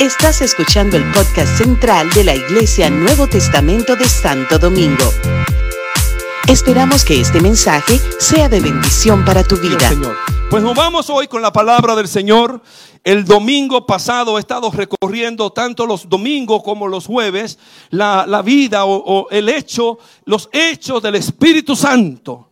Estás escuchando el podcast central de la Iglesia Nuevo Testamento de Santo Domingo. Esperamos que este mensaje sea de bendición para tu vida. Pues nos vamos hoy con la palabra del Señor. El domingo pasado he estado recorriendo tanto los domingos como los jueves la, vida o, o el hecho, los hechos del Espíritu Santo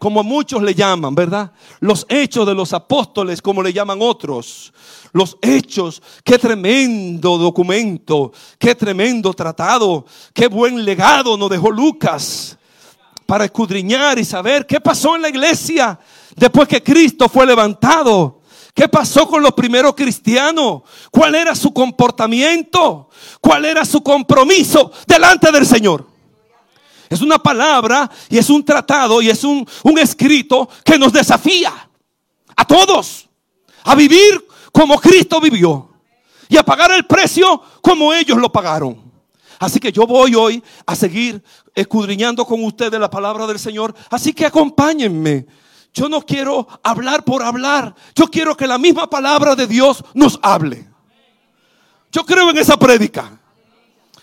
como muchos le llaman, ¿verdad? Los hechos de los apóstoles, como le llaman otros. Los hechos, qué tremendo documento, qué tremendo tratado, qué buen legado nos dejó Lucas para escudriñar y saber qué pasó en la iglesia después que Cristo fue levantado. ¿Qué pasó con los primeros cristianos? ¿Cuál era su comportamiento? ¿Cuál era su compromiso delante del Señor? Es una palabra y es un tratado y es un, escrito que nos desafía a todos a vivir como Cristo vivió y a pagar el precio como ellos lo pagaron. Así que yo voy hoy a seguir escudriñando con ustedes la palabra del Señor. Así que acompáñenme. Yo no quiero hablar por hablar. Yo quiero que la misma palabra de Dios nos hable. Yo creo en esa prédica.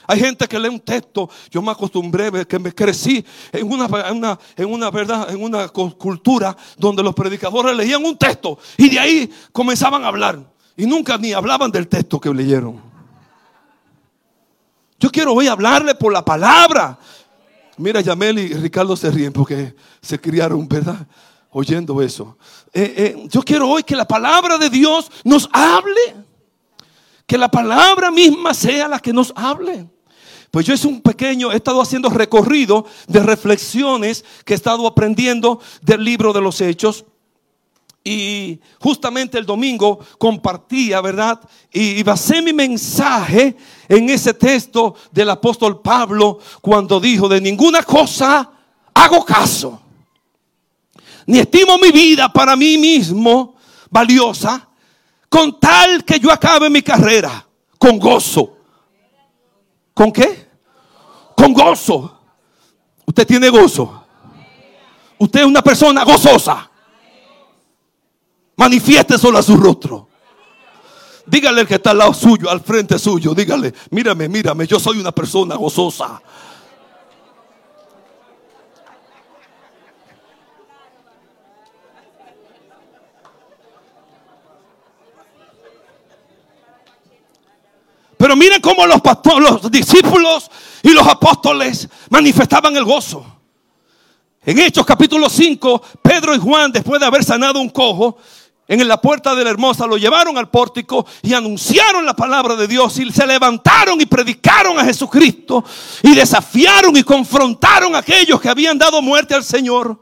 Hay gente que lee un texto. Yo me acostumbré, que me crecí en una, en una, verdad, en una cultura donde los predicadores leían un texto y de ahí comenzaban a hablar. Y nunca ni hablaban del texto que leyeron. Yo quiero hoy hablarle por la palabra. Mira, Yamel y Ricardo se ríen porque se criaron, ¿verdad? Oyendo eso. Eh, eh, yo quiero hoy que la palabra de Dios nos hable. Que la palabra misma sea la que nos hable. Pues yo es un pequeño, he estado haciendo recorrido de reflexiones que he estado aprendiendo del libro de los hechos. Y justamente el domingo compartía, ¿verdad? Y, basé mi mensaje en ese texto del apóstol Pablo cuando dijo, de ninguna cosa hago caso, ni estimo mi vida para mí mismo valiosa, con tal que yo acabe mi carrera con gozo ¿Con qué? Con gozo. Usted tiene gozo. Usted es una persona gozosa. Manifieste solo su rostro. Dígale el que está al lado suyo, al frente suyo. Dígale, mírame, mírame, yo soy una persona gozosa. Pero miren cómo los, pastores, los discípulos y los apóstoles manifestaban el gozo. En Hechos capítulo 5, Pedro y Juan, después de haber sanado un cojo, en la puerta de la hermosa, lo llevaron al pórtico y anunciaron la palabra de Dios y se levantaron y predicaron a Jesucristo y desafiaron y confrontaron a aquellos que habían dado muerte al Señor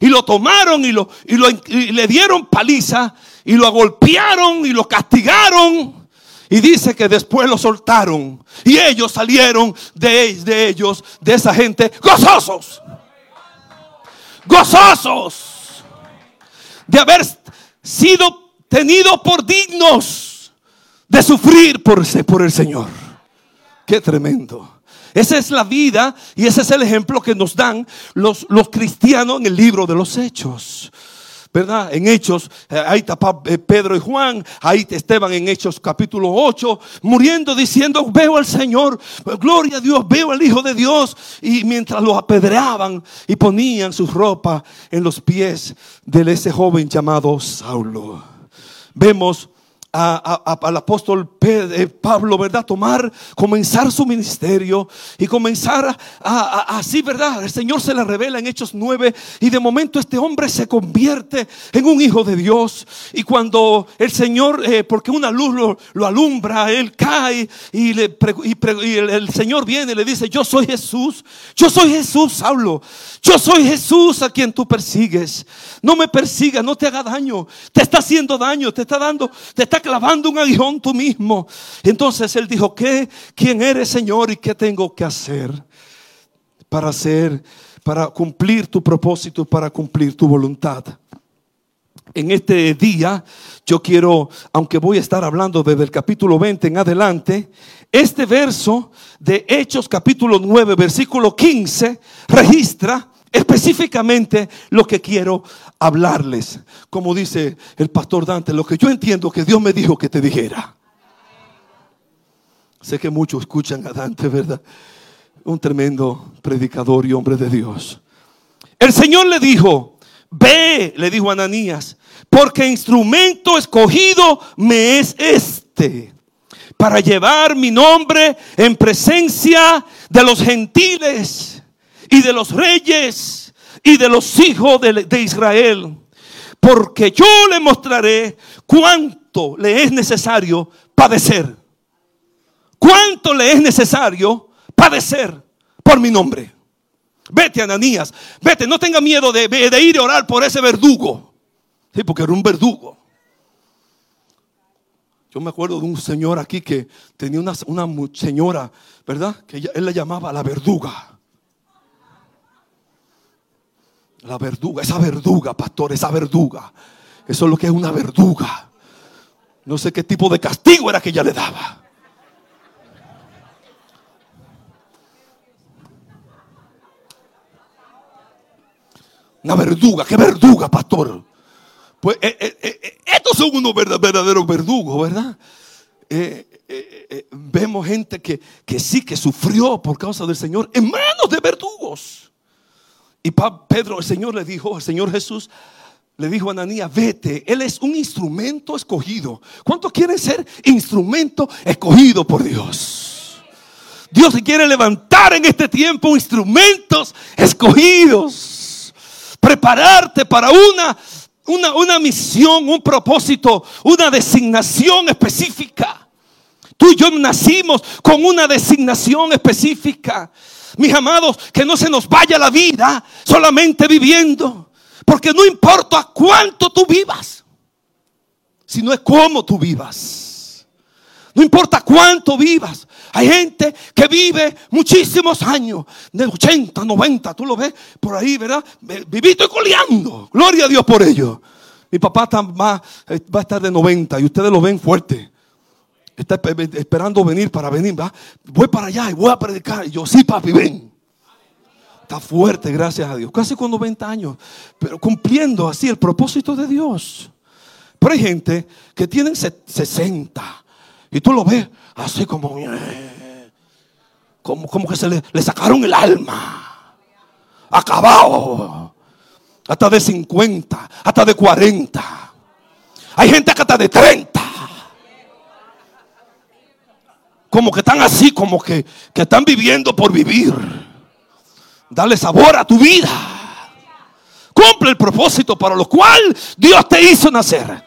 y lo tomaron y, lo, y, lo, y le dieron paliza y lo golpearon y lo castigaron y dice que después lo soltaron. Y ellos salieron de, ellos, de esa gente, gozosos. Gozosos. De haber sido tenidos por dignos de sufrir por, por el Señor. Qué tremendo. Esa es la vida y ese es el ejemplo que nos dan los, los cristianos en el libro de los hechos. ¿Verdad? En Hechos, eh, ahí está eh, Pedro y Juan, ahí Esteban en Hechos capítulo 8, muriendo diciendo, veo al Señor, gloria a Dios, veo al Hijo de Dios. Y mientras lo apedreaban y ponían su ropa en los pies de ese joven llamado Saulo. Vemos al apóstol eh, Pablo, ¿verdad? Tomar, comenzar su ministerio y comenzar a, así, ¿verdad? El Señor se le revela en Hechos 9 y de momento este hombre se convierte en un hijo de Dios. Y cuando el Señor, eh, porque una luz lo, alumbra, él cae y, le, el, el Señor viene y le dice, yo soy Jesús, yo soy Jesús, Saulo, yo soy Jesús a quien tú persigues. No me persigas, no te haga daño, te está haciendo daño, te está dando, te está clavando un aguijón tú mismo. Entonces él dijo, ¿qué? ¿Quién eres, Señor? ¿Y qué tengo que hacer para hacer, para cumplir tu propósito, para cumplir tu voluntad? En este día yo quiero, aunque voy a estar hablando desde el capítulo 20 en adelante, este verso de Hechos capítulo 9, versículo 15, registra específicamente lo que quiero hablarles. Como dice el pastor Dante, lo que yo entiendo que Dios me dijo que te dijera. Sé que muchos escuchan a Dante, ¿verdad? Un tremendo predicador y hombre de Dios. El Señor le dijo, ve, le dijo a Ananías, porque instrumento escogido me es este para llevar mi nombre en presencia de los gentiles y de los reyes y de los hijos de, Israel. Porque yo le mostraré cuánto le es necesario padecer. Cuánto le es necesario padecer por mi nombre. Vete, Ananías, vete, no tenga miedo de, ir a orar por ese verdugo. Sí, porque era un verdugo. Yo me acuerdo de un señor aquí que tenía una, señora, ¿verdad? Que él le llamaba la verduga. La verduga, esa verduga, pastor, esa verduga. Eso es lo que es una verduga. No sé qué tipo de castigo era que ella le daba. Una verduga, qué verduga, pastor. Pues eh, eh, eh, estos son unos verdaderos verdugos, ¿verdad? vemos gente que, que sí, que sufrió por causa del Señor en manos de verdugos. Y Pedro, el Señor le dijo, el Señor Jesús le dijo a Ananías, vete, Él es un instrumento escogido. ¿Cuántos quieren ser instrumento escogido por Dios? Dios quiere levantar en este tiempo instrumentos escogidos. Prepararte para una una, misión, un propósito, una designación específica. Tú y yo nacimos con una designación específica. Mis amados, que no se nos vaya la vida solamente viviendo. Porque no importa cuánto tú vivas, sino es cómo tú vivas. No importa cuánto vivas, hay gente que vive muchísimos años, de 80, 90, tú lo ves por ahí, ¿verdad? Vivito y coleando. Gloria a Dios por ello. Mi papá eh, va a estar de 90 y ustedes lo ven fuerte. Está esperando venir para venir, ¿va? Voy para allá y voy a predicar. Y yo, sí, papi, ven. Está fuerte, gracias a Dios. Casi con 90 años, pero cumpliendo así el propósito de Dios. Pero hay gente que tienen 60 y tú lo ves así como, como, como que se le, le sacaron el alma. Acabado. Hasta de 50, hasta de 40. Hay gente que hasta de 30. Como que están así, como que, que están viviendo por vivir. Dale sabor a tu vida. Cumple el propósito para lo cual Dios te hizo nacer.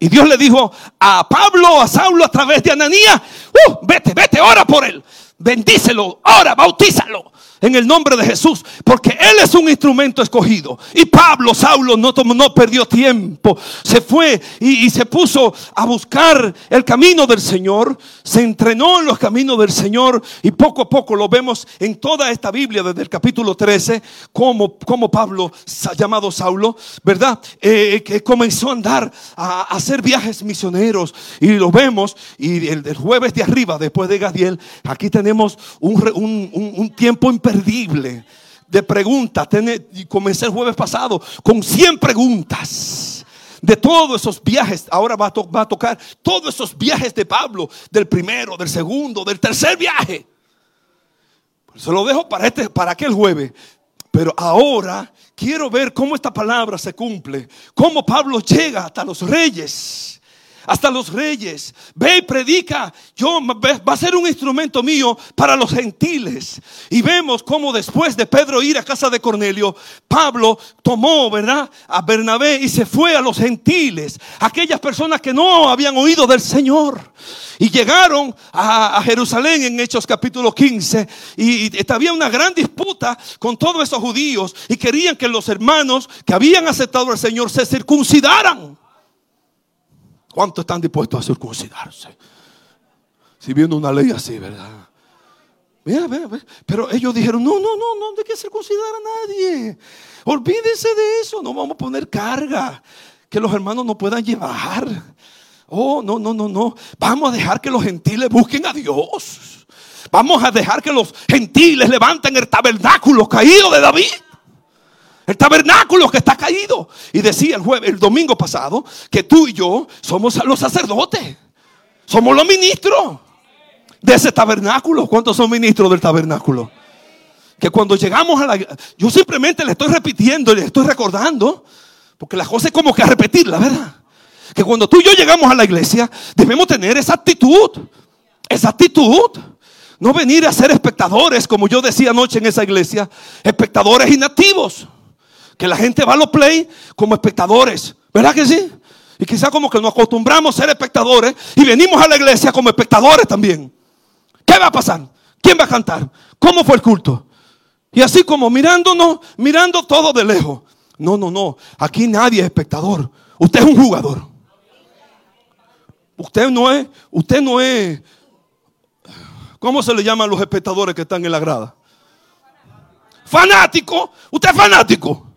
Y Dios le dijo a Pablo, a Saulo a través de Ananías, uh, vete, vete, ora por él. Bendícelo, ora, bautízalo en el nombre de Jesús, porque Él es un instrumento escogido. Y Pablo, Saulo, no, no perdió tiempo, se fue y, se puso a buscar el camino del Señor, se entrenó en los caminos del Señor y poco a poco lo vemos en toda esta Biblia desde el capítulo 13, como, como Pablo, llamado Saulo, ¿verdad? Eh, que comenzó a andar, a, hacer viajes misioneros y lo vemos y el, jueves de arriba, después de Gadiel, aquí tenemos un, un, tiempo impresionante de preguntas. Y comencé el jueves pasado con 100 preguntas de todos esos viajes. Ahora va a, va a, tocar todos esos viajes de Pablo, del primero, del segundo, del tercer viaje. Se lo dejo para, este, para aquel jueves. Pero ahora quiero ver cómo esta palabra se cumple. Cómo Pablo llega hasta los reyes hasta los reyes. Ve y predica. Yo va a ser un instrumento mío para los gentiles. Y vemos cómo después de Pedro ir a casa de Cornelio, Pablo tomó, ¿verdad? A Bernabé y se fue a los gentiles, aquellas personas que no habían oído del Señor. Y llegaron a, Jerusalén en Hechos capítulo 15 y, y había una gran disputa con todos esos judíos y querían que los hermanos que habían aceptado al Señor se circuncidaran. ¿Cuántos están dispuestos a circuncidarse? Si viene una ley así, ¿verdad? Mira, mira, Pero ellos dijeron, no, no, no, no hay que circuncidar a nadie. Olvídense de eso, no vamos a poner carga que los hermanos no puedan llevar. Oh, no, no, no, no. Vamos a dejar que los gentiles busquen a Dios. Vamos a dejar que los gentiles levanten el tabernáculo caído de David. El tabernáculo que está caído. Y decía el jueves, el domingo pasado, que tú y yo somos los sacerdotes. Somos los ministros. de ese tabernáculo. ¿Cuántos son ministros del tabernáculo? Que cuando llegamos a la... Yo simplemente le estoy repitiendo, le estoy recordando, porque la cosa es como que a repetirla, ¿verdad? Que cuando tú y yo llegamos a la iglesia, debemos tener esa actitud, esa actitud. No venir a ser espectadores, como yo decía anoche en esa iglesia, espectadores inactivos. Que la gente va a los play como espectadores, ¿verdad que sí? Y quizá como que nos acostumbramos a ser espectadores y venimos a la iglesia como espectadores también. ¿Qué va a pasar? ¿Quién va a cantar? ¿Cómo fue el culto? Y así como mirándonos, mirando todo de lejos. No, no, no. Aquí nadie es espectador. Usted es un jugador. Usted no es, usted no es, ¿cómo se le llaman los espectadores que están en la grada? Fanático. Usted es fanático.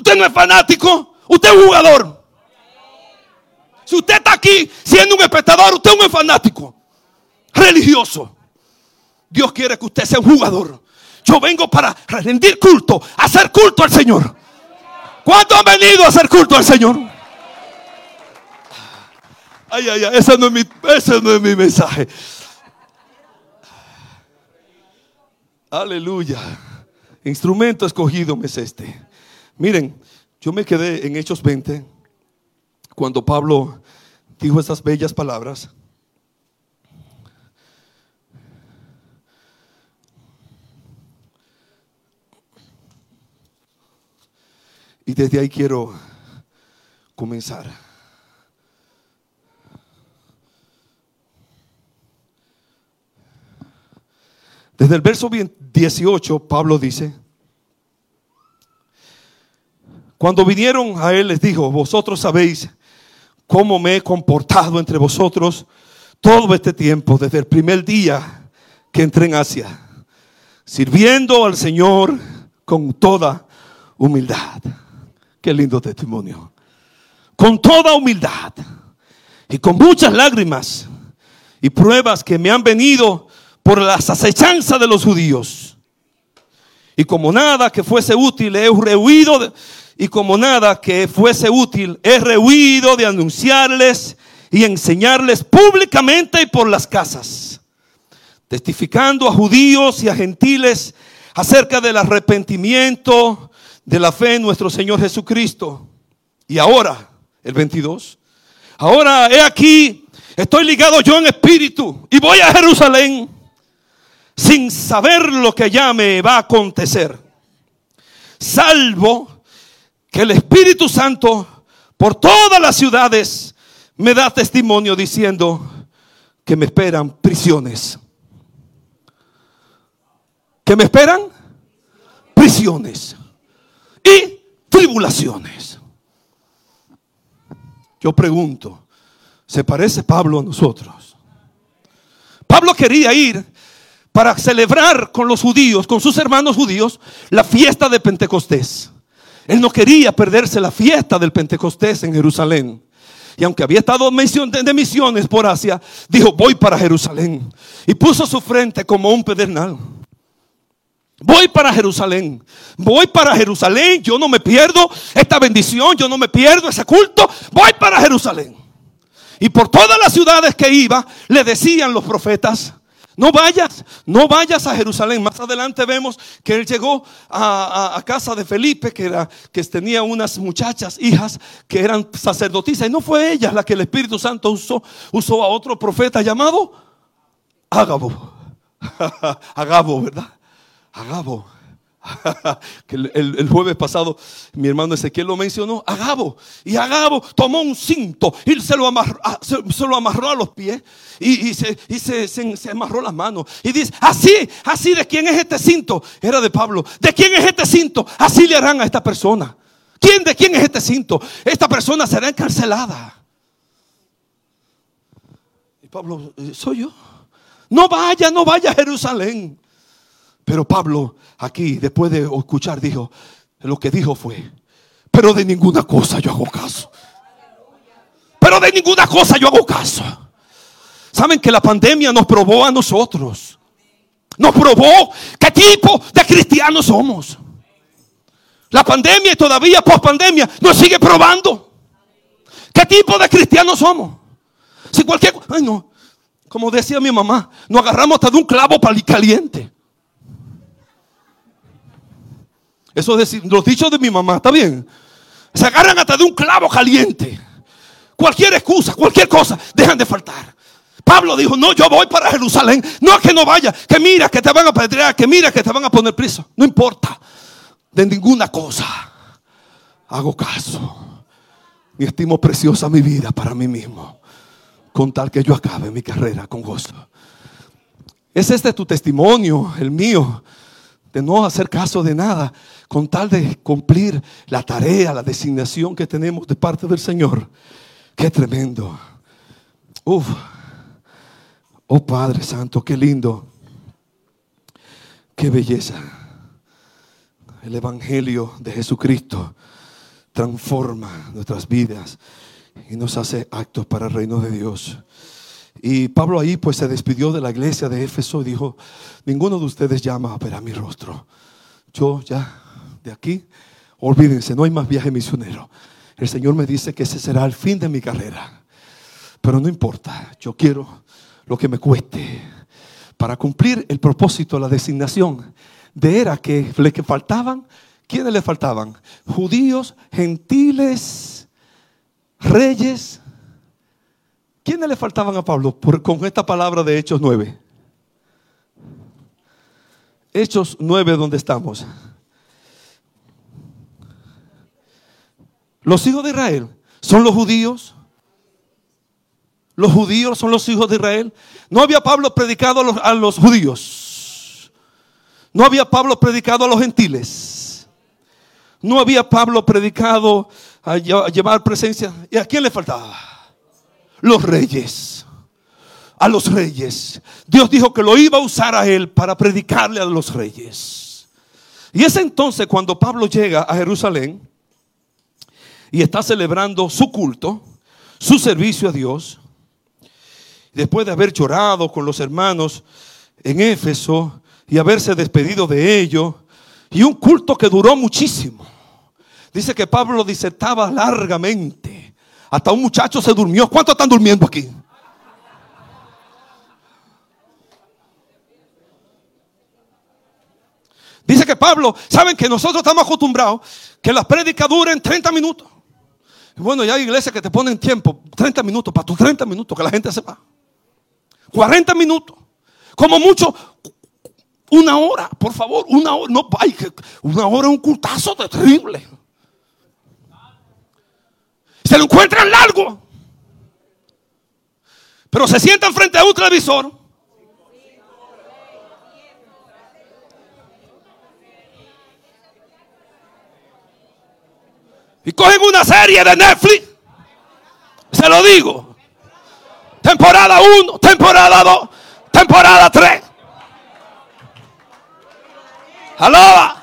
Usted no es fanático. Usted es un jugador. Si usted está aquí siendo un espectador, usted es un fanático religioso. Dios quiere que usted sea un jugador. Yo vengo para rendir culto, hacer culto al Señor. ¿Cuántos han venido a hacer culto al Señor? Ay, ay, ay, ese no es mi, ese no es mi mensaje. Aleluya. Instrumento escogido me es este. Miren, yo me quedé en Hechos 20 cuando Pablo dijo esas bellas palabras. Y desde ahí quiero comenzar. Desde el verso 18, Pablo dice, cuando vinieron a él les dijo, vosotros sabéis cómo me he comportado entre vosotros todo este tiempo, desde el primer día que entré en Asia, sirviendo al Señor con toda humildad. Qué lindo testimonio. Con toda humildad y con muchas lágrimas y pruebas que me han venido por las acechanzas de los judíos. Y como nada que fuese útil, he rehuido, y como nada que fuese útil, he rehuido de anunciarles y enseñarles públicamente y por las casas, testificando a judíos y a gentiles acerca del arrepentimiento de la fe en nuestro Señor Jesucristo. Y ahora, el 22, ahora he aquí, estoy ligado yo en espíritu y voy a Jerusalén sin saber lo que ya me va a acontecer. Salvo que el Espíritu Santo por todas las ciudades me da testimonio diciendo que me esperan prisiones. ¿Que me esperan? Prisiones y tribulaciones. Yo pregunto, ¿se parece Pablo a nosotros? Pablo quería ir para celebrar con los judíos, con sus hermanos judíos, la fiesta de Pentecostés. Él no quería perderse la fiesta del Pentecostés en Jerusalén. Y aunque había estado de misiones por Asia, dijo, voy para Jerusalén. Y puso su frente como un pedernal. Voy para Jerusalén. Voy para Jerusalén. Yo no me pierdo esta bendición. Yo no me pierdo ese culto. Voy para Jerusalén. Y por todas las ciudades que iba, le decían los profetas, no vayas, no vayas a Jerusalén. Más adelante vemos que él llegó a, casa de Felipe, que, tenía unas muchachas, hijas, que eran sacerdotisas. Y no fue ella la que el Espíritu Santo usó, usó a otro profeta llamado Agabo. Agabo, ¿verdad? Agabo. el, jueves pasado mi hermano Ezequiel lo mencionó, Agabo. Y Agabo tomó un cinto y se lo amarró, ah, se, lo amarró a los pies y, se, se, amarró las manos. Y dice, así, así de quién es este cinto. Era de Pablo. ¿De quién es este cinto? Así le harán a esta persona. ¿Quién de quién es este cinto? Esta persona será encarcelada. Y Pablo, soy yo. No vaya, no vaya a Jerusalén. Pero Pablo aquí, después de escuchar, dijo, lo que dijo fue, pero de ninguna cosa yo hago caso. Pero de ninguna cosa yo hago caso. Saben que la pandemia nos probó a nosotros. Nos probó qué tipo de cristianos somos. La pandemia y todavía post pandemia nos sigue probando. ¿Qué tipo de cristianos somos? Si cualquier, ay no, Como decía mi mamá, nos agarramos hasta de un clavo caliente. Eso es los dichos de mi mamá, ¿está bien? Se agarran hasta de un clavo caliente. Cualquier excusa, cualquier cosa, dejan de faltar. Pablo dijo, no, yo voy para Jerusalén. No es que no vaya, que mira que te van a pedrear, que mira que te van a poner preso. No importa de ninguna cosa. Hago caso. Y estimo preciosa mi vida para mí mismo. Con tal que yo acabe mi carrera con gozo. ¿Es este tu testimonio, el mío? De no hacer caso de nada. Con tal de cumplir la tarea, la designación que tenemos de parte del Señor. Qué tremendo. Uf. Oh Padre Santo, qué lindo. Qué belleza. El Evangelio de Jesucristo transforma nuestras vidas y nos hace actos para el reino de Dios. Y Pablo ahí pues se despidió de la iglesia de Éfeso y dijo, ninguno de ustedes llama a ver a mi rostro. Yo ya de aquí, olvídense, no hay más viaje misionero. El Señor me dice que ese será el fin de mi carrera. Pero no importa, yo quiero lo que me cueste para cumplir el propósito, la designación de era que le que faltaban, ¿quiénes le faltaban? Judíos, gentiles, reyes. ¿Quiénes le faltaban a Pablo con esta palabra de Hechos 9? Hechos 9, donde estamos. Los hijos de Israel son los judíos, los judíos son los hijos de Israel. No había Pablo predicado a los, judíos. No había Pablo predicado a los gentiles. No había Pablo predicado a llevar presencia. ¿Y a quién le faltaba? Los reyes. A los reyes. Dios dijo que lo iba a usar a él para predicarle a los reyes. Y es entonces cuando Pablo llega a Jerusalén y está celebrando su culto, su servicio a Dios después de haber llorado con los hermanos en Éfeso y haberse despedido de ellos, y un culto que duró muchísimo. Dice que Pablo disertaba largamente. Hasta un muchacho se durmió. ¿Cuántos están durmiendo aquí? Dice que Pablo, saben que nosotros estamos acostumbrados que las prédicas duren 30 minutos. Bueno, ya hay iglesias que te ponen tiempo, 30 minutos, para tus 30 minutos, que la gente se va. 40 minutos. Como mucho, una hora, por favor, una hora. No, hay una hora es un cultazo terrible. Se lo encuentran largo. Pero se sientan frente a un televisor. Y cogen una serie de Netflix. Se lo digo temporada 1, temporada 2, temporada 3. Alaba.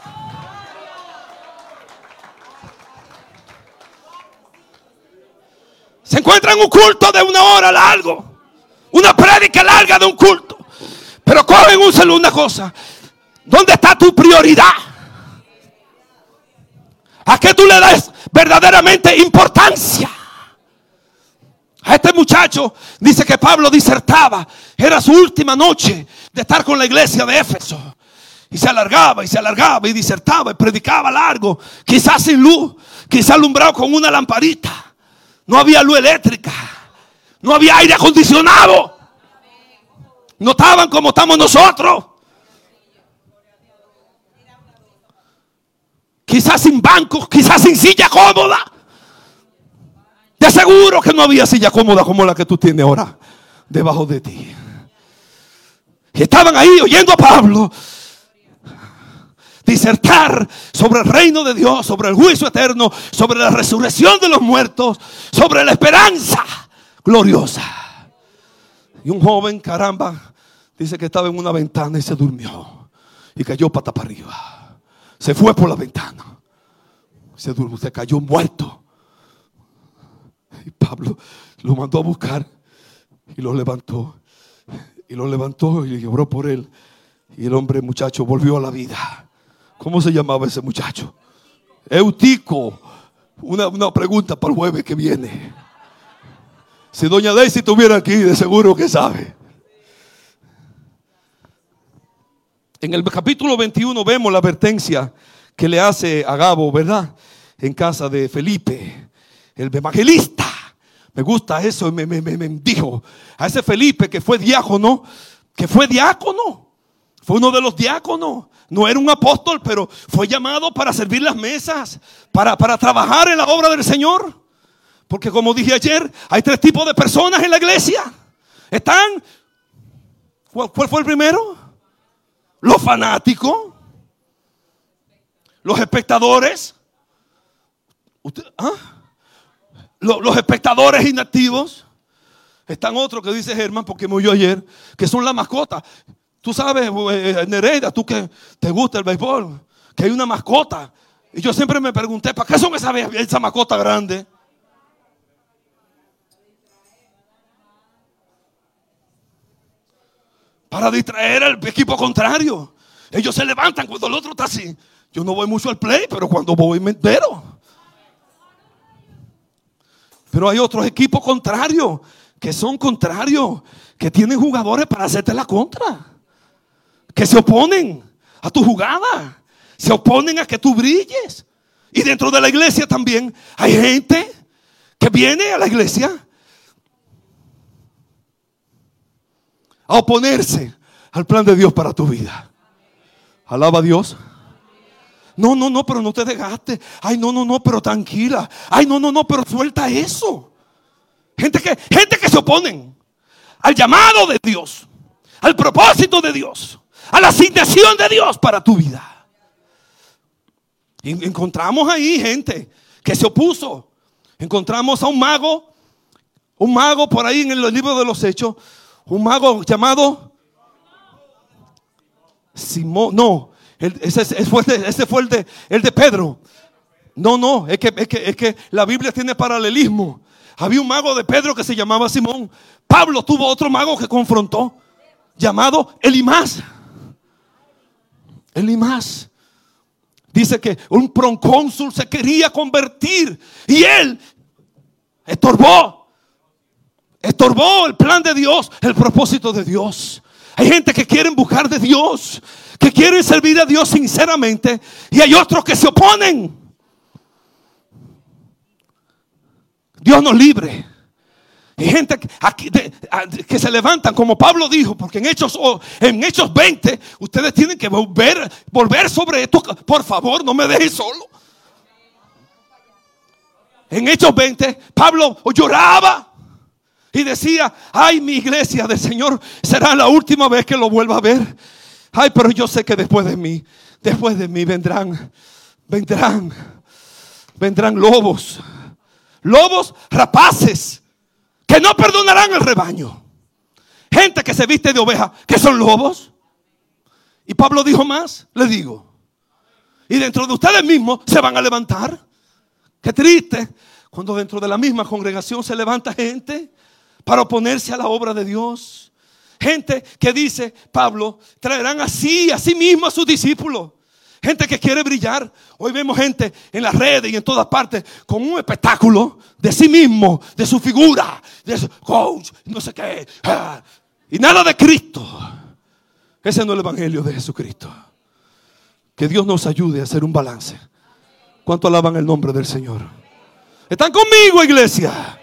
Se encuentra en un culto de una hora largo. Una prédica larga de un culto. Pero cogen un celular una cosa. ¿Dónde está tu prioridad? ¿A qué tú le das verdaderamente importancia? A este muchacho dice que Pablo disertaba. Era su última noche de estar con la iglesia de Éfeso. Y se alargaba y se alargaba y disertaba y predicaba largo. Quizás sin luz, quizás alumbrado con una lamparita. No había luz eléctrica. No había aire acondicionado. No estaban como estamos nosotros. Quizás sin bancos, quizás sin silla cómoda. De seguro que no había silla cómoda como la que tú tienes ahora debajo de ti. Y estaban ahí oyendo a Pablo disertar sobre el reino de Dios, sobre el juicio eterno, sobre la resurrección de los muertos, sobre la esperanza gloriosa. Y un joven, caramba, dice que estaba en una ventana y se durmió y cayó pata para arriba. Se fue por la ventana. Se, se cayó muerto. Y Pablo lo mandó a buscar y lo levantó. Y lo levantó y lloró por él. Y el hombre muchacho volvió a la vida. ¿Cómo se llamaba ese muchacho? Eutico. Una, una pregunta para el jueves que viene. Si doña Daisy estuviera aquí, de seguro que sabe. En el capítulo 21 vemos la advertencia que le hace a Gabo, ¿verdad? En casa de Felipe, el evangelista. Me gusta eso, me, me, me, dijo a ese Felipe que fue diácono, que fue diácono, fue uno de los diáconos. No era un apóstol, pero fue llamado para servir las mesas, para, para trabajar en la obra del Señor. Porque como dije ayer, hay tres tipos de personas en la iglesia. Están, ¿cuál, fue el primero? Los fanáticos, los espectadores, ¿ah? los, espectadores inactivos. Están otros que dice Germán, porque oyó ayer, que son la mascota. Tú sabes, eh, Nereida, tú que te gusta el béisbol, que hay una mascota. Y yo siempre me pregunté, ¿para qué son esas esa mascota grande? Para distraer al equipo contrario. Ellos se levantan cuando el otro está así. Yo no voy mucho al play, pero cuando voy me entero. Pero hay otros equipos contrarios que son contrarios, que tienen jugadores para hacerte la contra, que se oponen a tu jugada, se oponen a que tú brilles. Y dentro de la iglesia también hay gente que viene a la iglesia a oponerse al plan de Dios para tu vida. Alaba a Dios. No, no, no, pero no te dejaste. Ay, no, no, no, pero tranquila. Ay, no, no, no, pero suelta eso. Gente que, gente que se oponen al llamado de Dios, al propósito de Dios, a la asignación de Dios para tu vida. Y encontramos ahí gente que se opuso. Encontramos a un mago, un mago por ahí en el libro de los Hechos, un mago llamado Simón. No, ese, fue, el de, el de Pedro. No, no, es que, es, que, la Biblia tiene paralelismo. Había un mago de Pedro que se llamaba Simón. Pablo tuvo otro mago que confrontó, llamado Elimás. Elimás. Dice que un proncónsul se quería convertir y él estorbó Estorbó el plan de Dios, el propósito de Dios. Hay gente que quieren buscar de Dios, que quieren servir a Dios sinceramente, y hay otros que se oponen. Dios nos libre. Hay gente que se levantan, como Pablo dijo, porque en Hechos, en Hechos 20, ustedes tienen que volver, volver sobre esto. Por favor, no me dejen solo. En Hechos 20, Pablo lloraba y decía, ay, mi iglesia del Señor será la última vez que lo vuelva a ver. Ay, pero yo sé que después de mí, después de mí vendrán, vendrán, vendrán lobos, lobos rapaces, que no perdonarán el rebaño. Gente que se viste de oveja, que son lobos. Y Pablo dijo más, le digo. Y dentro de ustedes mismos se van a levantar. Qué triste cuando dentro de la misma congregación se levanta gente para oponerse a la obra de Dios. Gente que dice, Pablo, traerán así, a sí mismo a sus discípulos. Gente que quiere brillar. Hoy vemos gente en las redes y en todas partes con un espectáculo de sí mismo, de su figura, de su coach, no sé qué. Ah, y nada de Cristo. Ese no es el Evangelio de Jesucristo. Que Dios nos ayude a hacer un balance. ¿Cuánto alaban el nombre del Señor? ¿Están conmigo, iglesia?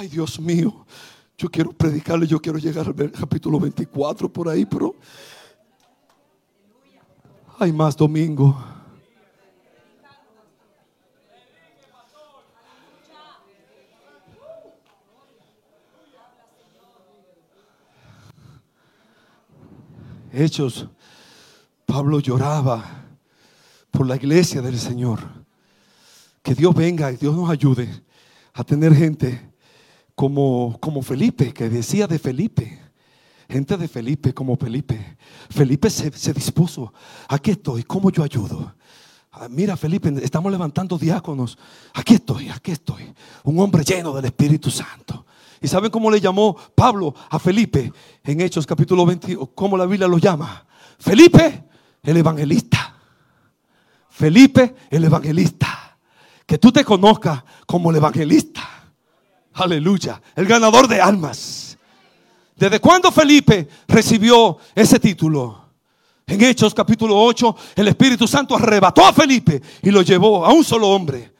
Ay, Dios mío, yo quiero predicarle, yo quiero llegar al capítulo 24 por ahí, pero hay más domingo. Hechos, Pablo lloraba por la iglesia del Señor. Que Dios venga y Dios nos ayude a tener gente como, como Felipe, que decía de Felipe. Gente de Felipe como Felipe. Felipe se, dispuso. Aquí estoy, ¿cómo yo ayudo? Ah, mira, Felipe, estamos levantando diáconos. Aquí estoy, aquí estoy. Un hombre lleno del Espíritu Santo. ¿Y saben cómo le llamó Pablo a Felipe en Hechos capítulo 20? ¿Cómo la Biblia lo llama? Felipe, el evangelista. Felipe, el evangelista. Que tú te conozcas como el evangelista. Aleluya. El ganador de almas. ¿Desde cuándo Felipe recibió ese título? En Hechos capítulo 8, el Espíritu Santo arrebató a Felipe y lo llevó a un solo hombre.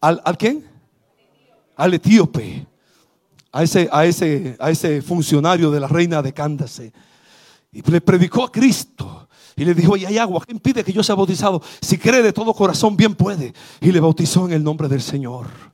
¿Al, ¿al quién? Al etíope. A ese, a, ese, a ese funcionario de la reina de Cándace. Y le predicó a Cristo. Y le dijo, y hay agua, ¿quién pide que yo sea bautizado? Si cree de todo corazón, bien puede. Y le bautizó en el nombre del Señor.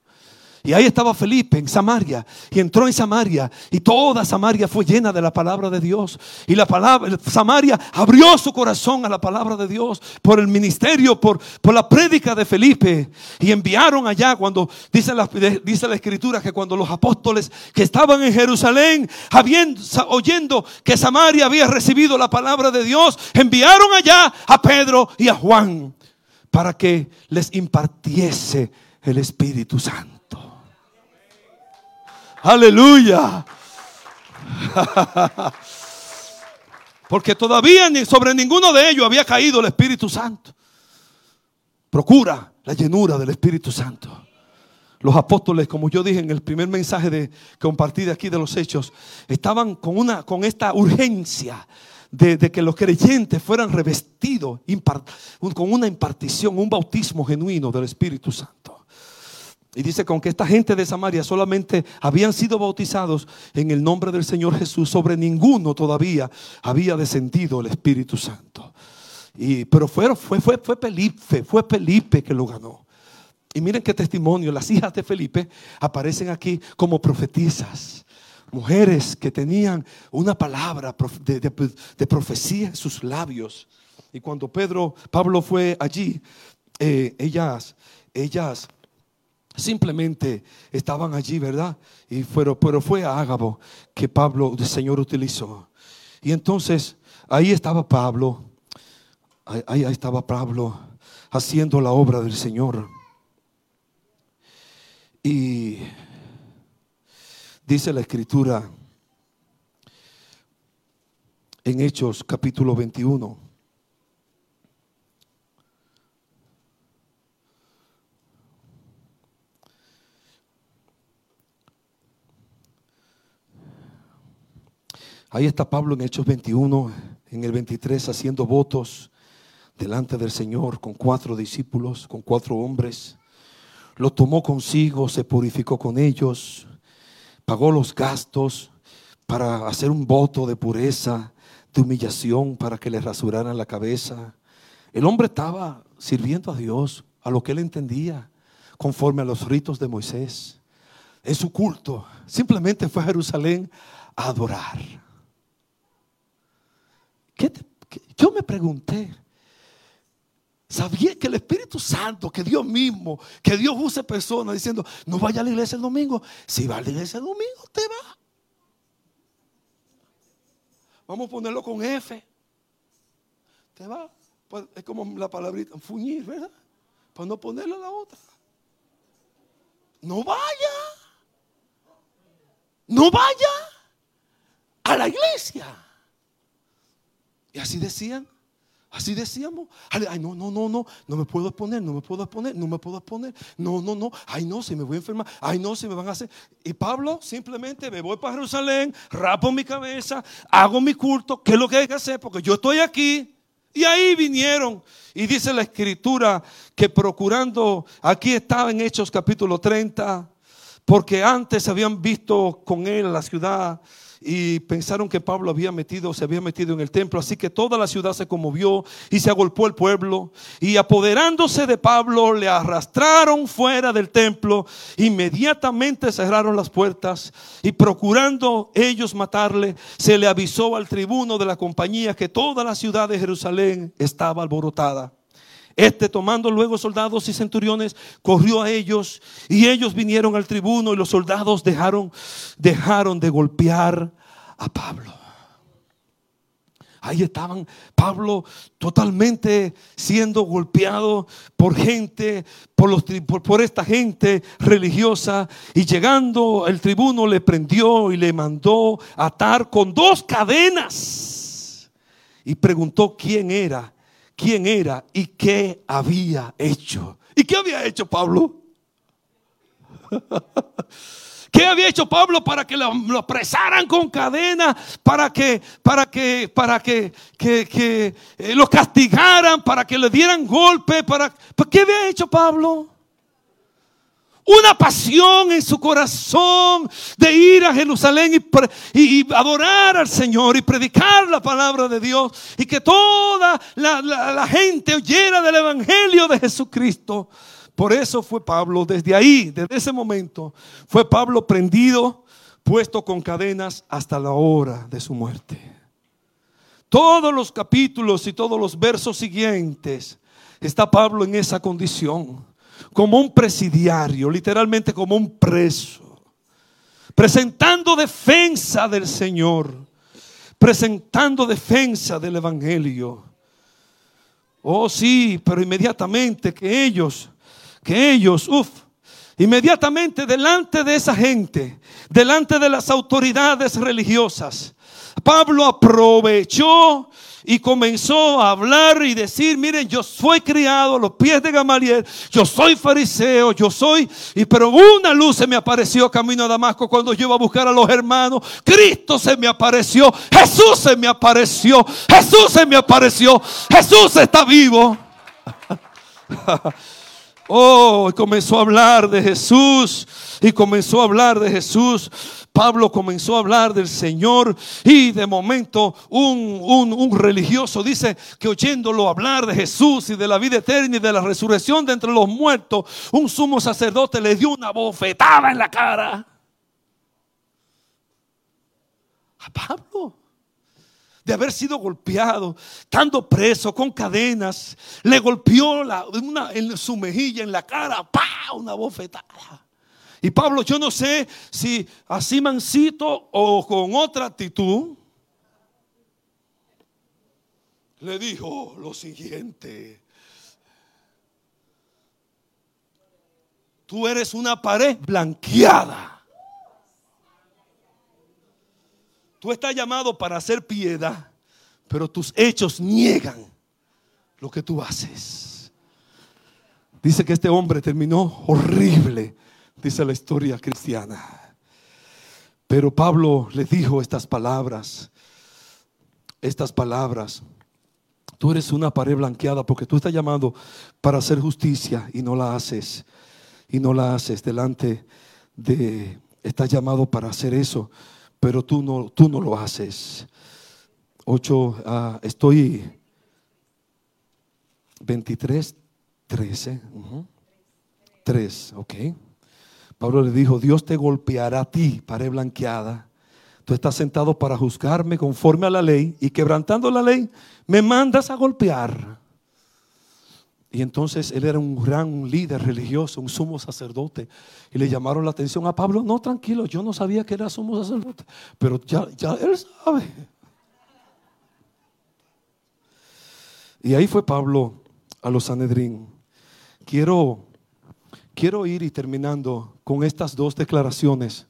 Y ahí estaba Felipe en Samaria. Y entró en Samaria. Y toda Samaria fue llena de la palabra de Dios. Y la palabra, Samaria abrió su corazón a la palabra de Dios por el ministerio, por, la prédica de Felipe. Y enviaron allá cuando, dice la, dice la escritura, que cuando los apóstoles que estaban en Jerusalén, habiendo, oyendo que Samaria había recibido la palabra de Dios, enviaron allá a Pedro y a Juan para que les impartiese el Espíritu Santo. Aleluya. Porque todavía ni sobre ninguno de ellos había caído el Espíritu Santo. Procura la llenura del Espíritu Santo. Los apóstoles, como yo dije en el primer mensaje de compartí de aquí de los hechos, estaban con una con esta urgencia de que los creyentes fueran revestidos con una impartición, un bautismo genuino del Espíritu Santo. Y dice que esta gente de Samaria solamente habían sido bautizados en el nombre del Señor Jesús. Sobre ninguno todavía había descendido el Espíritu Santo. Y, pero fue, fue, fue, fue Felipe, fue Felipe que lo ganó. Y miren qué testimonio, las hijas de Felipe aparecen aquí como profetizas. Mujeres que tenían una palabra de, profecía en sus labios. Y cuando Pedro, Pablo fue allí, eh, ellas, ellas Simplemente estaban allí, ¿verdad? Y pero fue a Ágabo que Pablo, el Señor, utilizó. Y entonces ahí estaba Pablo, ahí, ahí estaba Pablo haciendo la obra del Señor. Y dice la escritura en Hechos capítulo 21. Ahí está Pablo en Hechos 21, en el 23, haciendo votos delante del Señor con cuatro discípulos, con cuatro hombres. Lo tomó consigo, se purificó con ellos, pagó los gastos para hacer un voto de pureza, de humillación, para que le rasuraran la cabeza. El hombre estaba sirviendo a Dios, a lo que él entendía, conforme a los ritos de Moisés. En su culto, simplemente fue a Jerusalén a adorar yo me pregunté, ¿sabía que el Espíritu Santo, que Dios mismo, que Dios use personas diciendo, no vaya a la iglesia el domingo? Si va a la iglesia el domingo, te va. Vamos a ponerlo con F. Te va. Pues, es como la palabrita, fuñir, ¿verdad? Para no ponerle la otra. No vaya. No vaya a la iglesia. Así decían. Así decíamos. Ay, no, no, no, no, no me puedo poner, no me puedo poner, no me puedo poner. No, no, no. Ay, no, si me voy a enfermar. Ay, no, si me van a hacer. Y Pablo simplemente me voy para Jerusalén, rapo mi cabeza, hago mi culto. ¿Qué es lo que hay que hacer? Porque yo estoy aquí. Y ahí vinieron. Y dice la escritura que procurando, aquí estaba en Hechos capítulo 30, porque antes habían visto con él la ciudad y pensaron que Pablo había metido, se había metido en el templo, así que toda la ciudad se conmovió y se agolpó el pueblo. Y apoderándose de Pablo le arrastraron fuera del templo, inmediatamente cerraron las puertas y procurando ellos matarle, se le avisó al tribuno de la compañía que toda la ciudad de Jerusalén estaba alborotada. Este tomando luego soldados y centuriones, corrió a ellos y ellos vinieron al tribuno y los soldados dejaron, dejaron de golpear a Pablo. Ahí estaban Pablo totalmente siendo golpeado por gente, por, los, por, esta gente religiosa. Y llegando el tribuno le prendió y le mandó atar con dos cadenas. Y preguntó quién era quién era y qué había hecho. ¿Y qué había hecho Pablo? ¿Qué había hecho Pablo para que lo, lo apresaran con cadena? Para que, para que, para que, que, que eh, lo castigaran, para que le dieran golpe, para, ¿qué había hecho Pablo? Una pasión en su corazón de ir a Jerusalén y, adorar al Señor y predicar la palabra de Dios y que toda la, la gente oyera del Evangelio de Jesucristo. Por eso fue Pablo, desde ahí, desde ese momento, fue Pablo prendido, puesto con cadenas hasta la hora de su muerte. Todos los capítulos y todos los versos siguientes está Pablo en esa condición como un presidiario, literalmente como un preso, presentando defensa del Señor, presentando defensa del Evangelio. Oh sí, pero inmediatamente que ellos, que ellos, uff, inmediatamente delante de esa gente, delante de las autoridades religiosas, Pablo aprovechó y comenzó a hablar y decir, miren, yo soy criado a los pies de Gamaliel, yo soy fariseo, yo soy, y pero una luz se me apareció camino a Damasco cuando yo iba a buscar a los hermanos, Cristo se me apareció, Jesús se me apareció, Jesús se me apareció, Jesús está vivo. Oh, comenzó a hablar de Jesús y comenzó a hablar de Jesús. Pablo comenzó a hablar del Señor y de momento un, un, religioso dice que oyéndolo hablar de Jesús y de la vida eterna y de la resurrección de entre los muertos, un sumo sacerdote le dio una bofetada en la cara. A Pablo de haber sido golpeado, estando preso con cadenas, le golpeó en su mejilla, en la cara, ¡pa! una bofetada. Y Pablo, yo no sé si así mansito o con otra actitud, le dijo lo siguiente. Tú eres una pared blanqueada. Tú estás llamado para hacer piedad, pero tus hechos niegan lo que tú haces. Dice que este hombre terminó horrible, dice la historia cristiana. Pero Pablo le dijo estas palabras, estas palabras. Tú eres una pared blanqueada porque tú estás llamado para hacer justicia y no la haces. Y no la haces delante de... Estás llamado para hacer eso pero tú no, tú no lo haces. 8, ah, estoy 23, 13. 3, ok. Pablo le dijo, Dios te golpeará a ti, pared blanqueada. Tú estás sentado para juzgarme conforme a la ley y quebrantando la ley, me mandas a golpear. Y entonces él era un gran líder religioso, un sumo sacerdote. Y le llamaron la atención a Pablo. No, tranquilo, yo no sabía que era sumo sacerdote. Pero ya, ya él sabe. Y ahí fue Pablo a los Sanedrín. Quiero, quiero ir y terminando con estas dos declaraciones.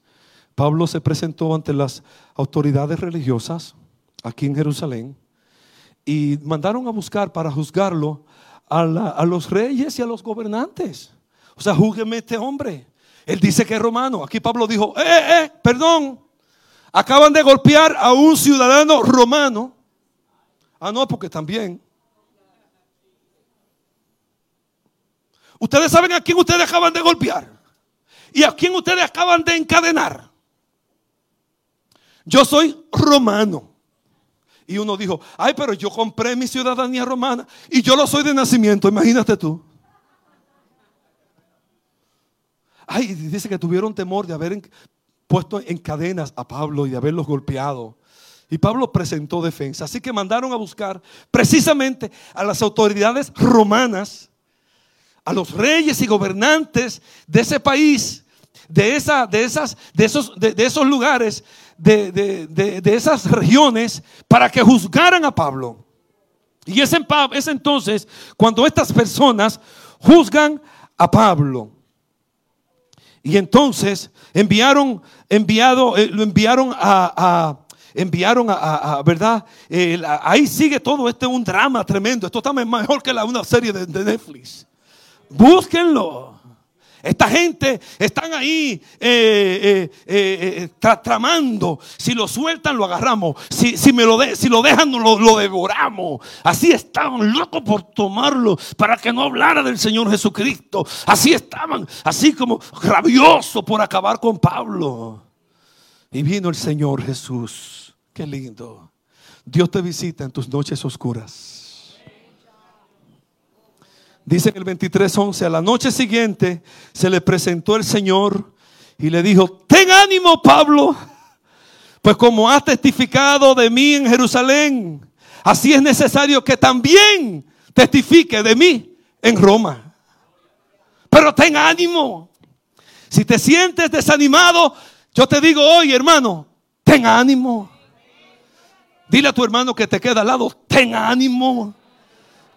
Pablo se presentó ante las autoridades religiosas aquí en Jerusalén y mandaron a buscar para juzgarlo a, los reyes y a los gobernantes. O sea, júgueme este hombre. Él dice que es romano. Aquí Pablo dijo, eh, eh, eh, perdón. Acaban de golpear a un ciudadano romano. Ah, no, porque también. Ustedes saben a quién ustedes acaban de golpear. Y a quién ustedes acaban de encadenar. Yo soy romano. Y uno dijo, ay, pero yo compré mi ciudadanía romana y yo lo soy de nacimiento, imagínate tú. Ay, dice que tuvieron temor de haber puesto en cadenas a Pablo y de haberlos golpeado. Y Pablo presentó defensa. Así que mandaron a buscar precisamente a las autoridades romanas, a los reyes y gobernantes de ese país, de, esa, de, esas, de, esos, de esos lugares de, esas regiones para que juzgaran a Pablo. Y es, en, es entonces cuando estas personas juzgan a Pablo. Y entonces enviaron, enviado, eh, lo enviaron a, enviaron a, verdad, ahí sigue todo este un drama tremendo. Esto está mejor que la, una serie de, de Netflix. Búsquenlo. Esta gente están ahí eh, eh, eh, tramando. Si lo sueltan, lo agarramos. Si, si me lo, de, si lo dejan, lo, lo devoramos. Así estaban locos por tomarlo para que no hablara del Señor Jesucristo. Así estaban, así como rabiosos por acabar con Pablo. Y vino el Señor Jesús. Qué lindo. Dios te visita en tus noches oscuras. Dice en el 23:11, a la noche siguiente se le presentó el Señor y le dijo, ten ánimo Pablo, pues como has testificado de mí en Jerusalén, así es necesario que también testifique de mí en Roma. Pero ten ánimo. Si te sientes desanimado, yo te digo hoy, hermano, ten ánimo. Dile a tu hermano que te queda al lado, ten ánimo.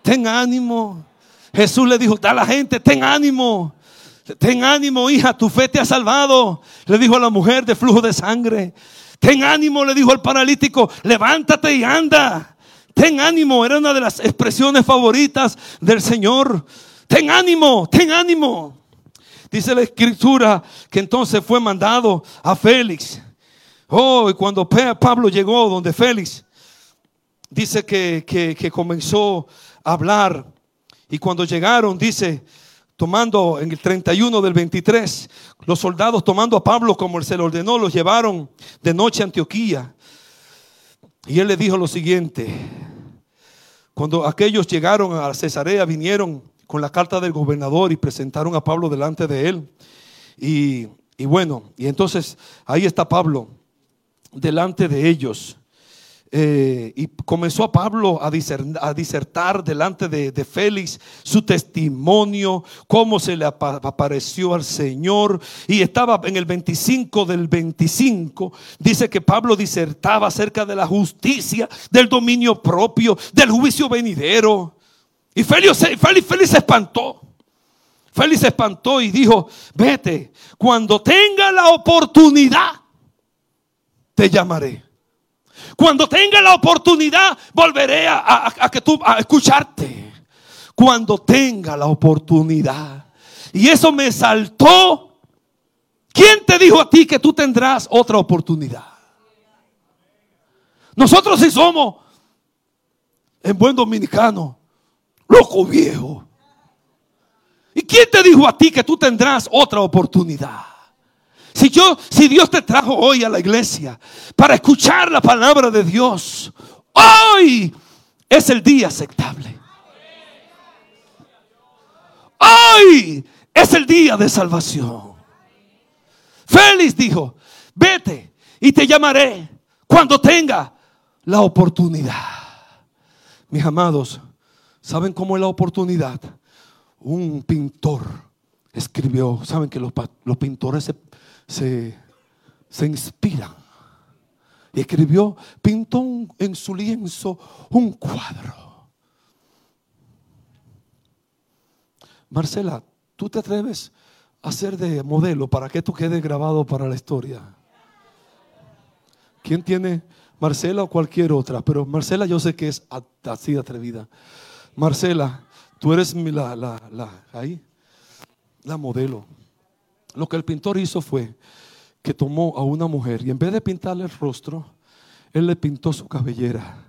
Ten ánimo. Jesús le dijo a la gente, ten ánimo. Ten ánimo, hija, tu fe te ha salvado. Le dijo a la mujer de flujo de sangre. Ten ánimo, le dijo al paralítico, levántate y anda. Ten ánimo, era una de las expresiones favoritas del Señor. Ten ánimo, ten ánimo. Dice la escritura que entonces fue mandado a Félix. Oh, y cuando Pablo llegó donde Félix, dice que, que comenzó a hablar y cuando llegaron, dice, tomando en el 31 del 23, los soldados tomando a Pablo como él se le ordenó, los llevaron de noche a Antioquía. Y él le dijo lo siguiente, cuando aquellos llegaron a Cesarea, vinieron con la carta del gobernador y presentaron a Pablo delante de él. Y, y bueno, y entonces ahí está Pablo delante de ellos. Eh, y comenzó a Pablo a, disertar delante de, Félix su testimonio, cómo se le apareció al Señor. Y estaba en el 25 del 25, dice que Pablo disertaba acerca de la justicia, del dominio propio, del juicio venidero. Y Félix, Félix, Félix se espantó. Félix se espantó y dijo, vete, cuando tenga la oportunidad, te llamaré. Cuando tenga la oportunidad, volveré a, escucharte. Cuando tenga la oportunidad. Y eso me saltó. ¿Quién te dijo a ti que tú tendrás otra oportunidad? Nosotros sí somos, en buen dominicano, loco viejo. ¿Y quién te dijo a ti que tú tendrás otra oportunidad? Si yo, si Dios te trajo hoy a la iglesia para escuchar la palabra de Dios, hoy es el día aceptable. Hoy es el día de salvación. Félix dijo, vete y te llamaré cuando tenga la oportunidad. Mis amados, ¿saben cómo es la oportunidad? Un pintor escribió, ¿saben que los, los pintores se se, se inspiran. Y escribió, pintó en su lienzo un cuadro. Marcela, ¿tú te atreves a ser de modelo para que esto quede grabado para la historia? ¿Quién tiene Marcela o cualquier otra? Pero Marcela yo sé que es así atrevida. Marcela, tú eres la, la, la, ahí, la modelo. Lo que el pintor hizo fue que tomó a una mujer y en vez de pintarle el rostro, él le pintó su cabellera.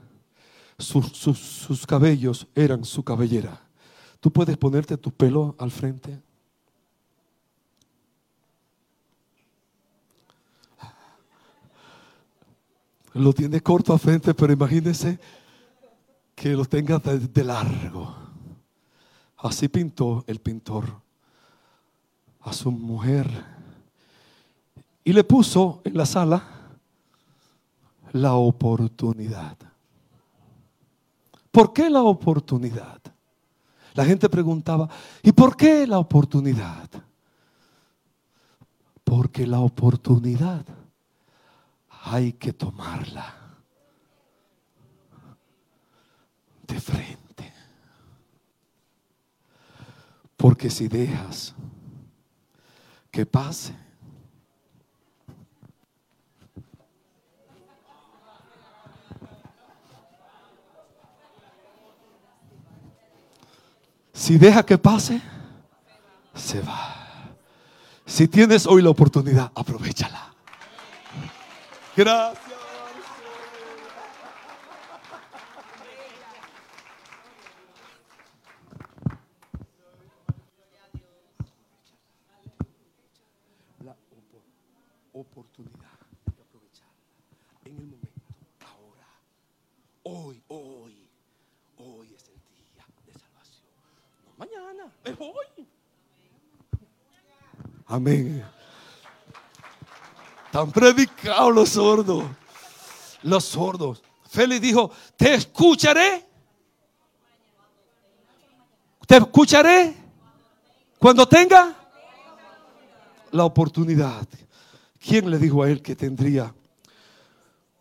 Sus, cabellos eran su cabellera. Tú puedes ponerte tu pelo al frente. Lo tiene corto al frente, pero imagínese que lo tenga de largo. Así pintó el pintor a su mujer y le puso en la sala la oportunidad. ¿Por qué la oportunidad? La gente preguntaba, ¿y por qué la oportunidad? Porque la oportunidad hay que tomarla de frente. Porque si dejas que pase. Si deja que pase, se va. Si tienes hoy la oportunidad, aprovechala. Gracias. La oportunidad hay que aprovecharla en el momento, ahora, hoy, hoy, hoy es el día de salvación. No mañana, es hoy. Amén. Están predicados los sordos. Los sordos. Félix dijo, te escucharé. Te escucharé cuando tenga la oportunidad. ¿Quién le dijo a él que tendría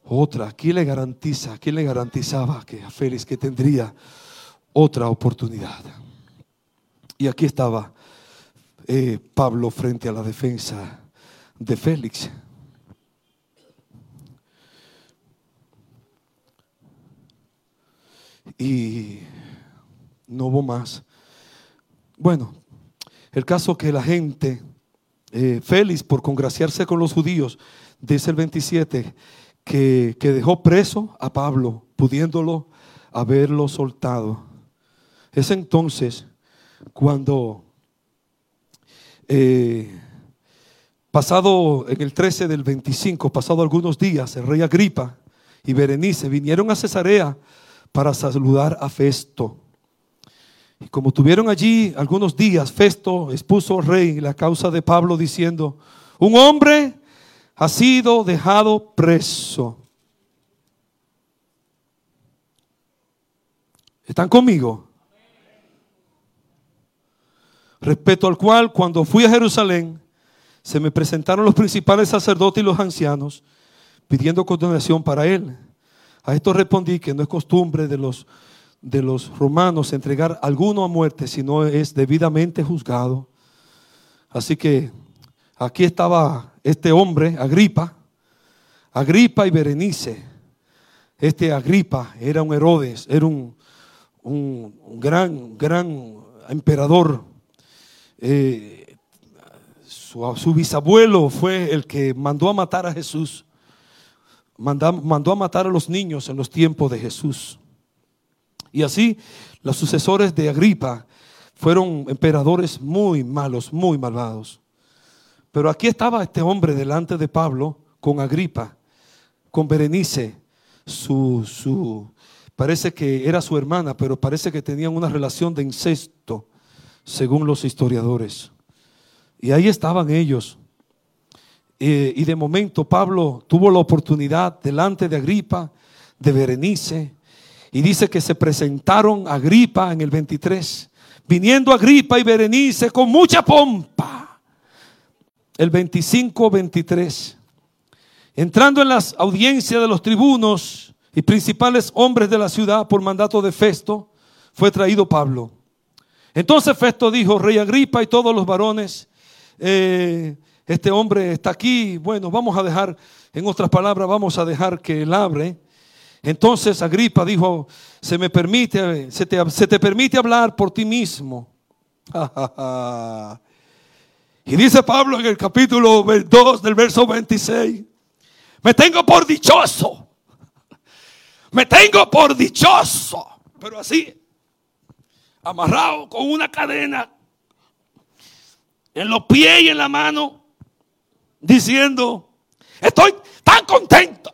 otra? ¿Quién le garantiza? ¿Quién le garantizaba que a Félix que tendría otra oportunidad? Y aquí estaba eh, Pablo frente a la defensa de Félix. Y no hubo más. Bueno, el caso que la gente, eh, Félix, por congraciarse con los judíos, dice el 27, que, que dejó preso a Pablo, pudiéndolo haberlo soltado. Es entonces cuando eh, pasado en el 13 del 25, pasado algunos días, el rey Agripa y Berenice vinieron a Cesarea para saludar a Festo. Y como tuvieron allí algunos días, Festo expuso al rey la causa de Pablo diciendo, un hombre ha sido dejado preso. ¿Están conmigo? Respecto al cual, cuando fui a Jerusalén, se me presentaron los principales sacerdotes y los ancianos pidiendo condenación para él. A esto respondí que no es costumbre de los, de los romanos entregar alguno a muerte, sino es debidamente juzgado. Así que aquí estaba este hombre, Agripa, Agripa y Berenice. Este Agripa era un Herodes, era un, un, gran, gran emperador eh, su, bisabuelo fue el que mandó a matar a Jesús. mandó a matar a los niños en los tiempos de Jesús. Y así los sucesores de Agripa fueron emperadores muy malos, muy malvados. Pero aquí estaba este hombre delante de Pablo con Agripa, con Berenice, su, su, parece que era su hermana, pero parece que tenían una relación de incesto según los historiadores. Y ahí estaban ellos. Eh, y de momento Pablo tuvo la oportunidad delante de Agripa, de Berenice, y dice que se presentaron a Agripa en el 23, viniendo Agripa y Berenice con mucha pompa. El 25-23, entrando en las audiencias de los tribunos y principales hombres de la ciudad por mandato de Festo, fue traído Pablo. Entonces Festo dijo, Rey Agripa y todos los varones, eh, este hombre está aquí, bueno, vamos a dejar, en otras palabras, vamos a dejar que él abre. Entonces Agripa dijo, se me permite, se te, se te permite hablar por ti mismo. y dice Pablo en el capítulo 2 del verso 26, me tengo por dichoso, me tengo por dichoso, pero así amarrado con una cadena en los pies y en la mano, diciendo, estoy tan contento.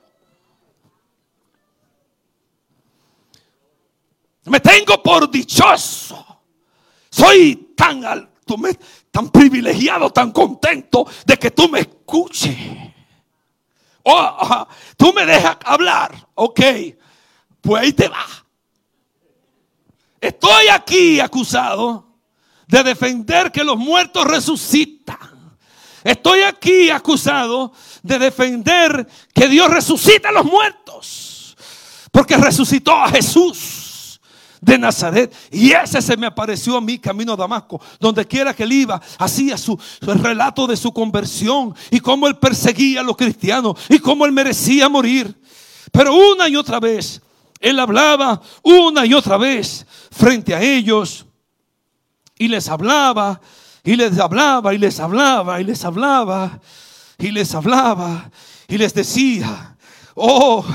Me tengo por dichoso. Soy tan alto, tan privilegiado, tan contento de que tú me escuches. Oh, tú me dejas hablar. Ok, pues ahí te va. Estoy aquí acusado de defender que los muertos resucitan. Estoy aquí acusado de defender que Dios resucita a los muertos. Porque resucitó a Jesús de Nazaret. Y ese se me apareció a mí camino a Damasco. Donde quiera que él iba, hacía su, su relato de su conversión. Y cómo él perseguía a los cristianos. Y cómo él merecía morir. Pero una y otra vez él hablaba una y otra vez frente a ellos y les hablaba Y les hablaba y les hablaba y les hablaba y les hablaba y les decía, oh,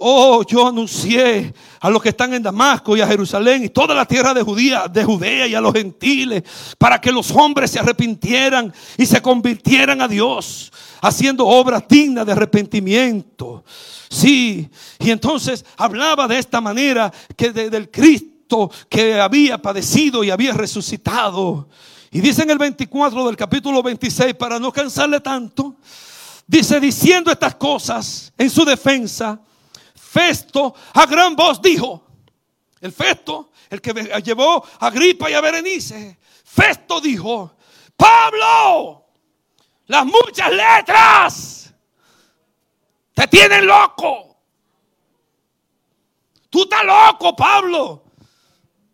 oh, yo anuncié a los que están en Damasco y a Jerusalén y toda la tierra de Judía, de Judea y a los gentiles, para que los hombres se arrepintieran y se convirtieran a Dios, haciendo obras dignas de arrepentimiento. Sí, y entonces hablaba de esta manera que del Cristo que había padecido y había resucitado. Y dice en el 24 del capítulo 26, para no cansarle tanto, dice diciendo estas cosas en su defensa, Festo a gran voz dijo, el Festo, el que llevó a Gripa y a Berenice, Festo dijo, Pablo, las muchas letras te tienen loco. Tú estás loco, Pablo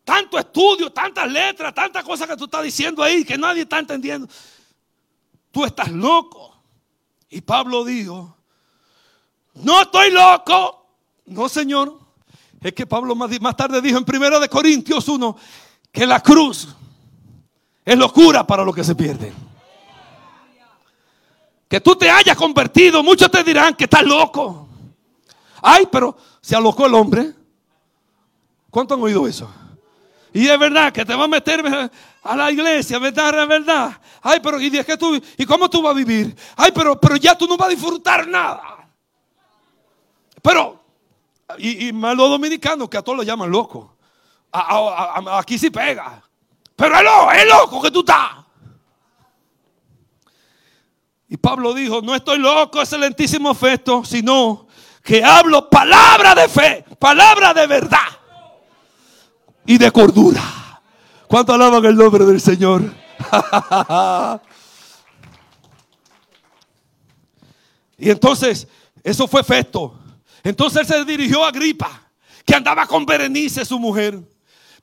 tanto estudio, tantas letras, tantas cosas que tú estás diciendo ahí que nadie está entendiendo. Tú estás loco. Y Pablo dijo, no estoy loco. No, Señor. Es que Pablo más, tarde dijo en 1 de Corintios 1 que la cruz es locura para los que se pierden. Que tú te hayas convertido, muchos te dirán que estás loco. Ay, pero se alocó el hombre. ¿Cuánto han oído eso? Y es verdad que te va a meter a la iglesia, ¿verdad? Ay, pero ¿y, que tú, ¿y cómo tú vas a vivir? Ay, pero, pero ya tú no vas a disfrutar nada. Pero, y, más los dominicanos que a todos lo llaman loco. aquí sí pega. Pero es loco, es loco que tú estás. Y Pablo dijo, no estoy loco, excelentísimo efecto, sino que hablo palabra de fe, palabra de verdad y de cordura. ¿Cuánto alaban el nombre del Señor? y entonces, eso fue Festo. Entonces él se dirigió a Agripa, que andaba con Berenice, su mujer.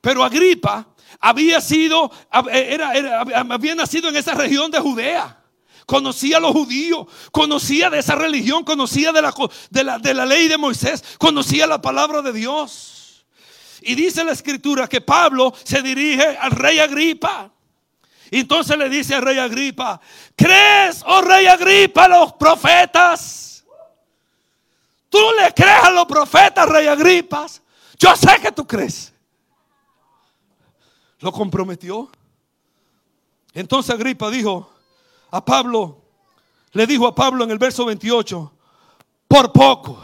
Pero Agripa había sido, era, había nacido en esa región de Judea. Conocía a los judíos, conocía de esa religión, conocía de la, de la, de la ley de Moisés, conocía la palabra de Dios. Y dice la escritura que Pablo se dirige al rey Agripa. Y entonces le dice al rey Agripa, ¿crees, oh rey Agripa, los profetas? ¿Tú le crees a los profetas, rey Agripa? Yo sé que tú crees. Lo comprometió. Entonces Agripa dijo a Pablo, le dijo a Pablo en el verso 28, por poco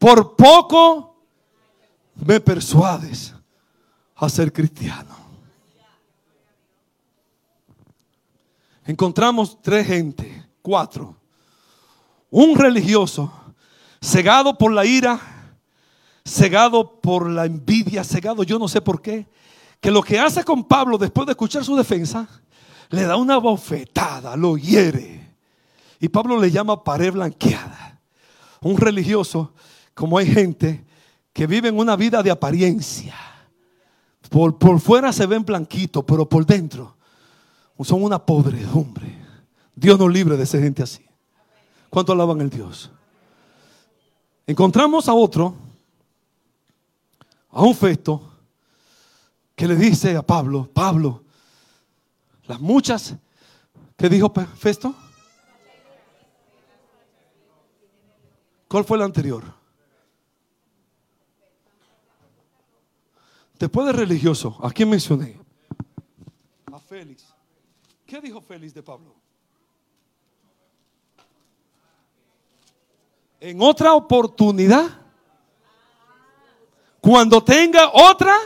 por poco me persuades a ser cristiano. Encontramos tres gente, Un religioso cegado por la ira, cegado por la envidia, cegado yo no sé por qué, que lo que hace con Pablo después de escuchar su defensa, le da una bofetada, lo hiere. Y Pablo le llama pared blanqueada. Un religioso como hay gente que vive en una vida de apariencia. Por, por fuera se ven blanquitos, pero por dentro son una podredumbre. Dios nos libre de ser gente así. ¿Cuánto alaban el Dios? Encontramos a otro, a un festo, que le dice a Pablo, Pablo, las muchas, ¿qué dijo Festo? ¿Cuál fue el anterior? Después de religioso, ¿a quién mencioné? A Félix. ¿Qué dijo Félix de Pablo? En otra oportunidad, cuando tenga otra,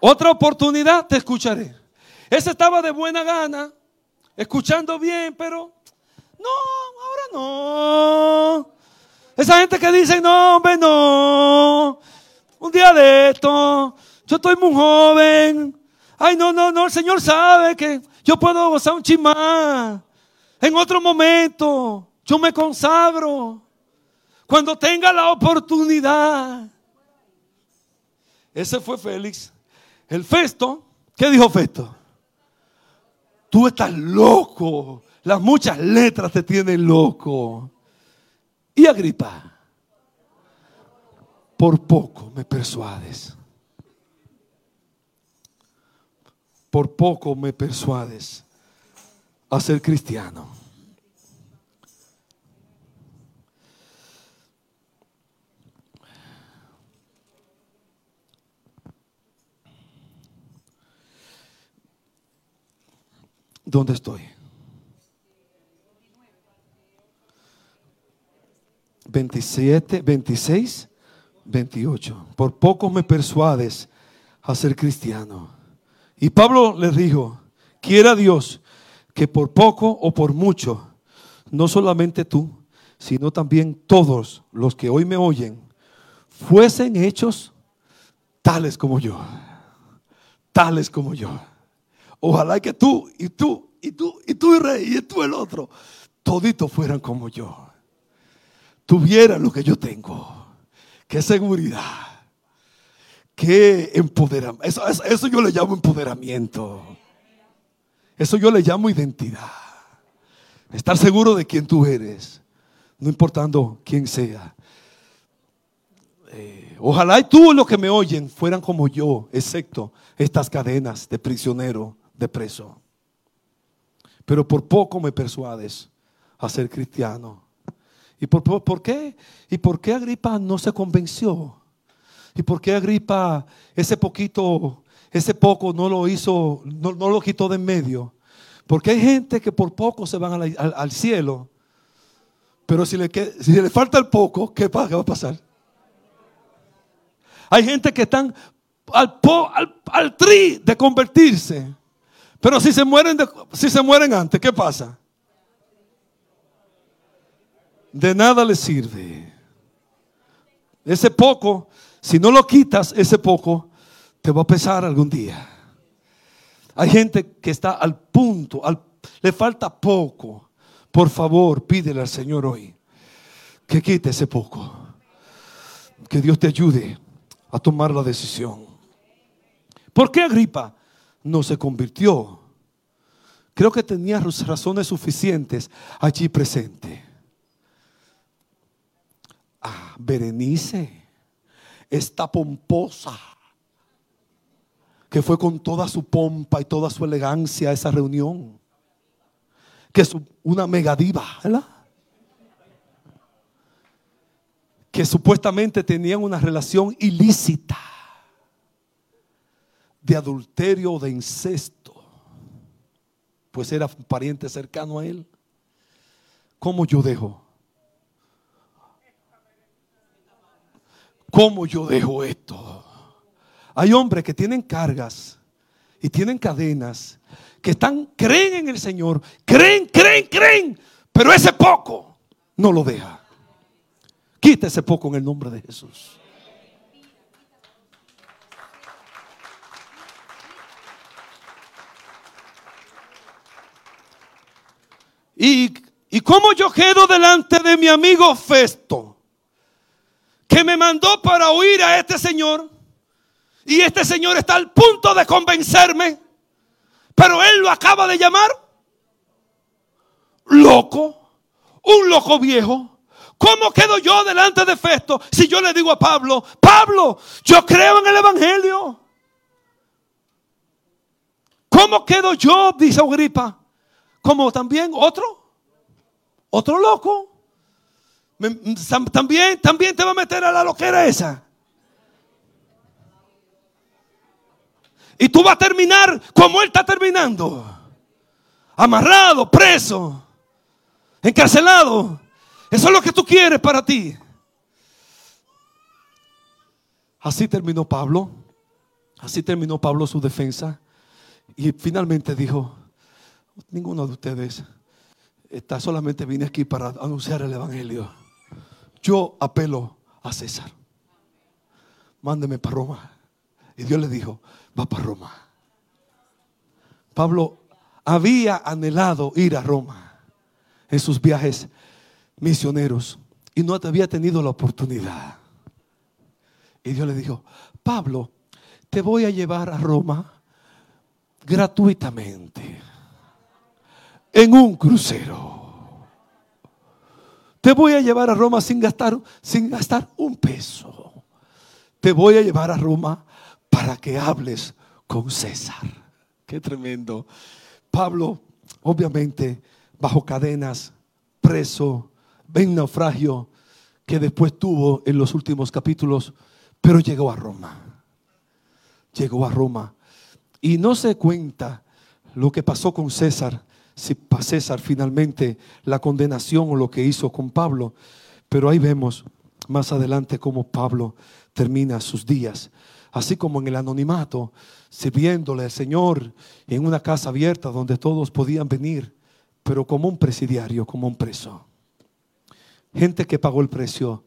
otra oportunidad, te escucharé. Ese estaba de buena gana, escuchando bien, pero no, ahora no. Esa gente que dice, no, hombre, no un día de esto, yo estoy muy joven. Ay, no, no, no, el Señor sabe que yo puedo gozar un chismán. En otro momento, yo me consagro. Cuando tenga la oportunidad. Ese fue Félix. El Festo, ¿qué dijo Festo? Tú estás loco. Las muchas letras te tienen loco. Y Agripa por poco me persuades. por poco me persuades a ser cristiano. ¿Dónde estoy? 27, 26, 28. Por poco me persuades a ser cristiano. Y Pablo le dijo, quiera Dios que por poco o por mucho, no solamente tú, sino también todos los que hoy me oyen, fuesen hechos tales como yo. Tales como yo. Ojalá que tú y tú y tú y tú y rey y tú el otro, toditos fueran como yo. Tuvieran lo que yo tengo. Qué seguridad. Qué empoderamiento. Eso, eso, yo le llamo empoderamiento. Eso yo le llamo identidad. Estar seguro de quién tú eres, no importando quién sea. Eh, ojalá y tú los que me oyen fueran como yo, excepto estas cadenas de prisionero, de preso. Pero por poco me persuades a ser cristiano. ¿Y por, por, qué? ¿Y por qué Agripa no se convenció? ¿Y por qué Agripa ese poquito, ese poco no lo hizo, no, no lo quitó de en medio? Porque hay gente que por poco se van al, al, cielo. Pero si le, si le, falta el poco, ¿qué, va a pasar? Hay gente que están al, po, al, al, tri de convertirse. Pero si se, mueren si se mueren antes, ¿qué pasa? De nada les sirve. Ese poco, si no lo quitas, ese poco te va a pesar algún día. Hay gente que está al punto, al, le falta poco. Por favor, pídele al Señor hoy que quite ese poco. Que Dios te ayude a tomar la decisión. ¿Por qué Agripa no se convirtió? Creo que tenía razones suficientes allí presente. Ah, Berenice, esta pomposa que fue con toda su pompa y toda su elegancia a esa reunión. Que es una megadiva, ¿verdad? Que supuestamente tenían una relación ilícita de adulterio o de incesto, pues era un pariente cercano a él. ¿Cómo yo dejo? ¿Cómo yo dejo esto? Hay hombres que tienen cargas y tienen cadenas que están, creen en el Señor, creen, creen, creen, pero ese poco no lo deja. Quita ese poco en el nombre de Jesús. Y, y cómo yo quedo delante de mi amigo Festo, que me mandó para oír a este señor y este señor está al punto de convencerme, pero él lo acaba de llamar loco, un loco viejo. ¿Cómo quedo yo delante de Festo si yo le digo a Pablo, Pablo, yo creo en el Evangelio? ¿Cómo quedo yo? Dice Agripa. Como también otro, otro loco. También, también te va a meter a la loquera esa. Y tú vas a terminar como Él está terminando. Amarrado, preso, encarcelado. Eso es lo que tú quieres para ti. Así terminó Pablo. Así terminó Pablo su defensa. Y finalmente dijo, ninguno de ustedes está, solamente vine aquí para anunciar el Evangelio. Yo apelo a César. Mándeme para Roma. Y Dios le dijo, va para Roma. Pablo había anhelado ir a Roma en sus viajes misioneros y no había tenido la oportunidad. Y Dios le dijo, Pablo, te voy a llevar a Roma gratuitamente en un crucero. Te voy a llevar a Roma sin gastar, sin gastar un peso. Te voy a llevar a Roma para que hables con César. Qué tremendo. Pablo, obviamente, bajo cadenas, preso, en naufragio, que después tuvo en los últimos capítulos, pero llegó a Roma. Llegó a Roma. Y no se cuenta lo que pasó con César, si César finalmente la condenación o lo que hizo con Pablo. Pero ahí vemos más adelante cómo Pablo termina sus días. Así como en el anonimato, sirviéndole al Señor en una casa abierta donde todos podían venir, pero como un presidiario, como un preso. Gente que pagó el precio,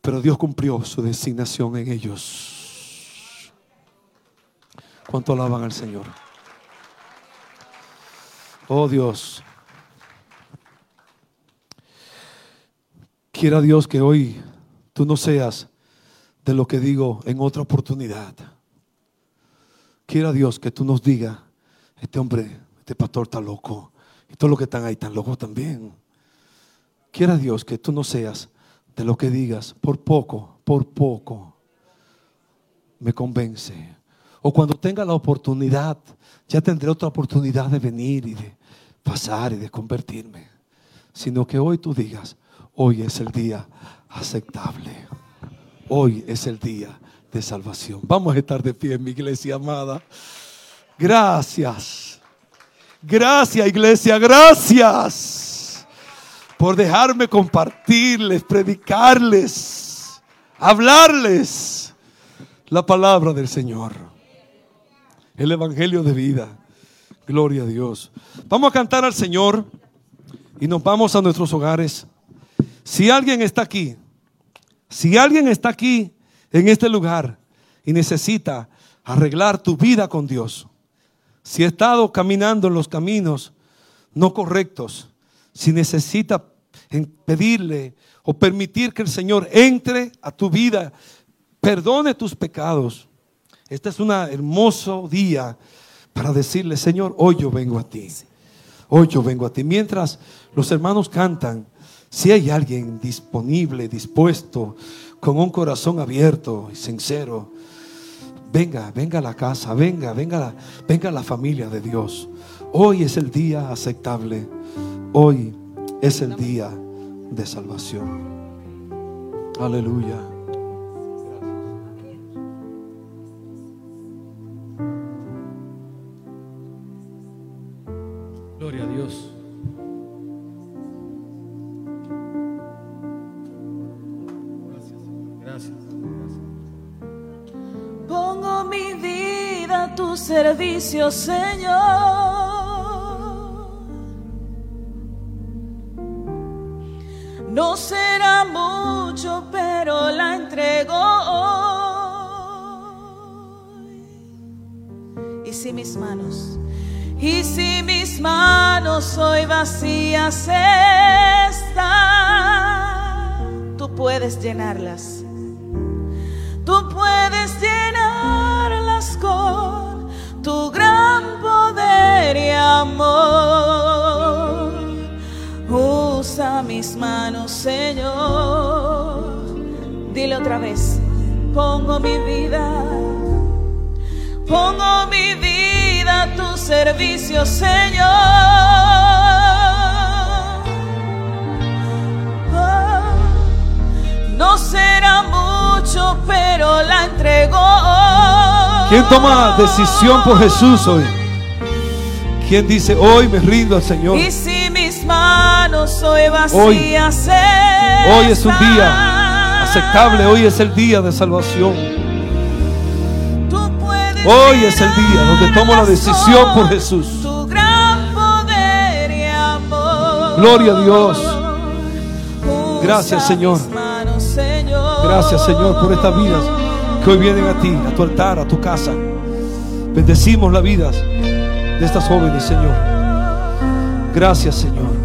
pero Dios cumplió su designación en ellos. ¿Cuánto alaban al Señor? Oh Dios. Quiera Dios que hoy tú no seas de lo que digo en otra oportunidad. Quiera Dios que tú nos diga, este hombre, este pastor está loco. Y todos los que están ahí están locos también. Quiera Dios que tú no seas de lo que digas, por poco, por poco, me convence. O cuando tenga la oportunidad, ya tendré otra oportunidad de venir y de pasar y de convertirme. Sino que hoy tú digas, hoy es el día aceptable. Hoy es el día de salvación. Vamos a estar de pie, mi iglesia amada. Gracias. Gracias, iglesia. Gracias por dejarme compartirles, predicarles, hablarles la palabra del Señor. El Evangelio de vida. Gloria a Dios. Vamos a cantar al Señor y nos vamos a nuestros hogares. Si alguien está aquí si alguien está aquí en este lugar y necesita arreglar tu vida con Dios, si ha estado caminando en los caminos no correctos, si necesita pedirle o permitir que el Señor entre a tu vida, perdone tus pecados. Este es un hermoso día para decirle, Señor, hoy yo vengo a ti. Hoy yo vengo a ti. Mientras los hermanos cantan, si hay alguien disponible, dispuesto, con un corazón abierto y sincero, venga, venga a la casa, venga, venga, venga a la familia de Dios. Hoy es el día aceptable. Hoy es el día de salvación. Aleluya. Señor. No será mucho, pero la entrego hoy. Y si mis manos, y si mis manos hoy vacías están, tú puedes llenarlas. Señor. Dile otra vez, pongo mi vida, pongo mi vida a tu servicio, Señor. Oh, no será mucho, pero la entrego ¿Quién toma decisión por Jesús hoy? ¿Quién dice, hoy me rindo al Señor? Y si hoy hoy, es un día aceptable, hoy es el día de salvación. Hoy es el día donde tomo la decisión por Jesús. Gloria a Dios. Gracias Señor. Gracias Señor por estas vidas que hoy vienen a ti, a tu altar, a tu casa. Bendecimos la vida de estas jóvenes, Señor. Gracias, Señor.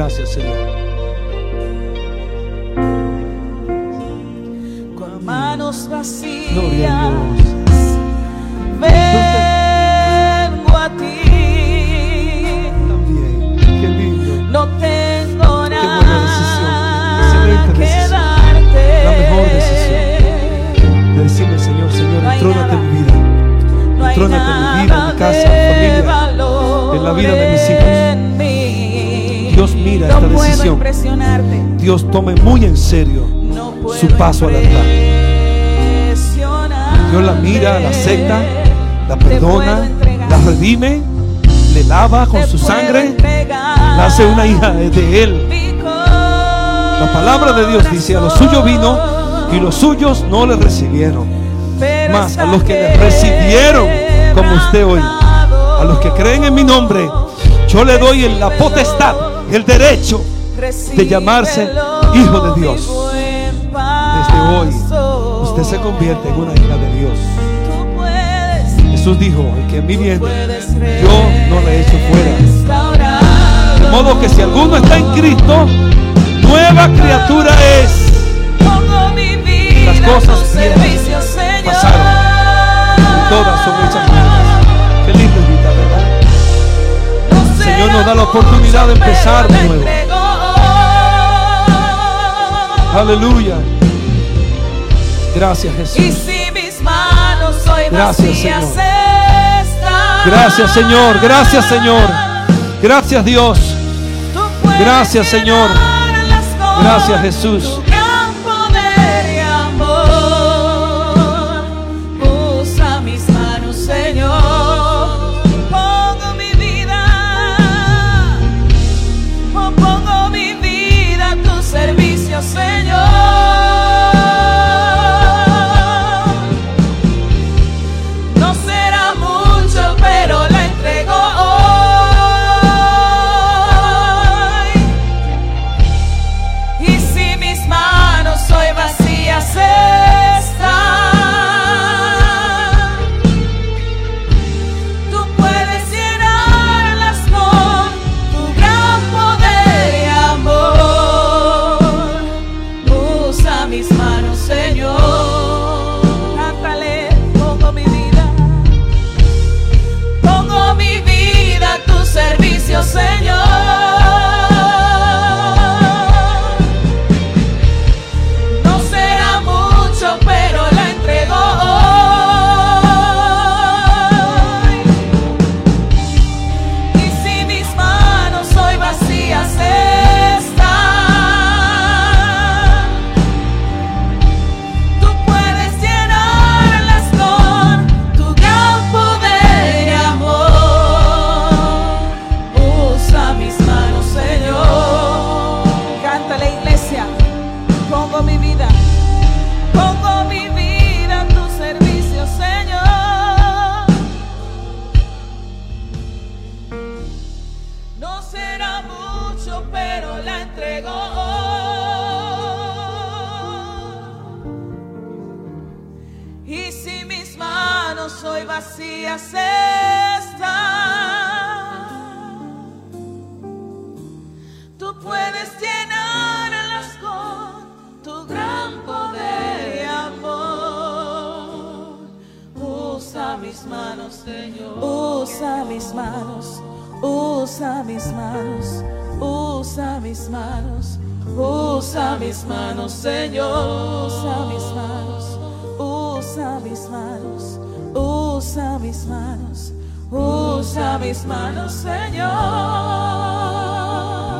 Gracias, Señor. Con manos vacías. Gloria a Dios. Vengo a ti. También. Qué lindo. No tengo Qué buena decisión. nada Excelente que decisión. darte. La mejor decisión. De decirle, Señor, Señor, No hay entrónate en nada. mi vida. No hay Entrónate en mi vida, en mi nada casa. la vida de mis hijos. Dios mira esta decisión. Dios tome muy en serio su paso al altar. Dios la mira, la acepta, la perdona, la redime, le lava con su sangre, la hace una hija de Él. La palabra de Dios dice, a los suyos vino y los suyos no le recibieron. Más a los que le recibieron, como usted hoy, a los que creen en mi nombre, yo le doy la potestad, el derecho de llamarse hijo de Dios. Desde hoy, usted se convierte en una hija de Dios. Jesús dijo, el que en mí viene, yo no le echo fuera. De modo que si alguno está en Cristo, nueva criatura es. Las cosas pasaron. Todas son hechas Señor nos da la oportunidad de empezar de nuevo. Aleluya. Gracias Jesús. Gracias Señor. Gracias Señor. Gracias Señor. Gracias Dios. Gracias Señor. Gracias Jesús.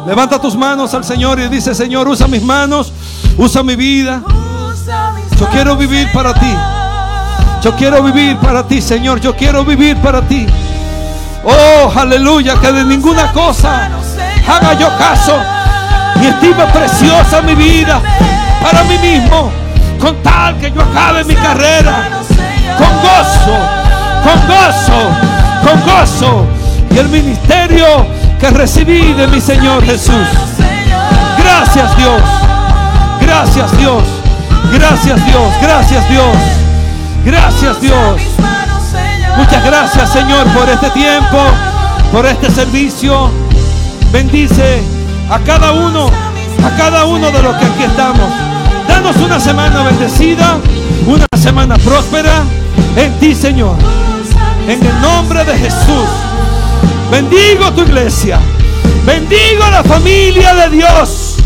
Levanta tus manos al Señor y dice, Señor, usa mis manos, usa mi vida. Yo quiero vivir para ti. Yo quiero vivir para ti, Señor. Yo quiero vivir para ti. Oh, aleluya, que de ninguna cosa haga yo caso. Mi estima preciosa mi vida para mí mismo. Con tal que yo acabe mi carrera. Con gozo, con gozo, con gozo. Y el ministerio que recibí de mi Señor Jesús. Gracias Dios. Gracias Dios. Gracias Dios. Gracias Dios. Gracias Dios. Muchas gracias Señor por este tiempo, por este servicio. Bendice a cada uno, a cada uno de los que aquí estamos. Danos una semana bendecida, una semana próspera en ti Señor. En el nombre de Jesús. Bendigo tu iglesia. Bendigo la familia de Dios.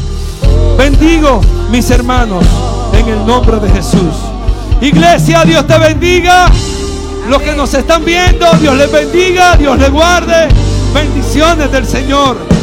Bendigo mis hermanos en el nombre de Jesús. Iglesia, Dios te bendiga. Los que nos están viendo, Dios les bendiga, Dios les guarde. Bendiciones del Señor.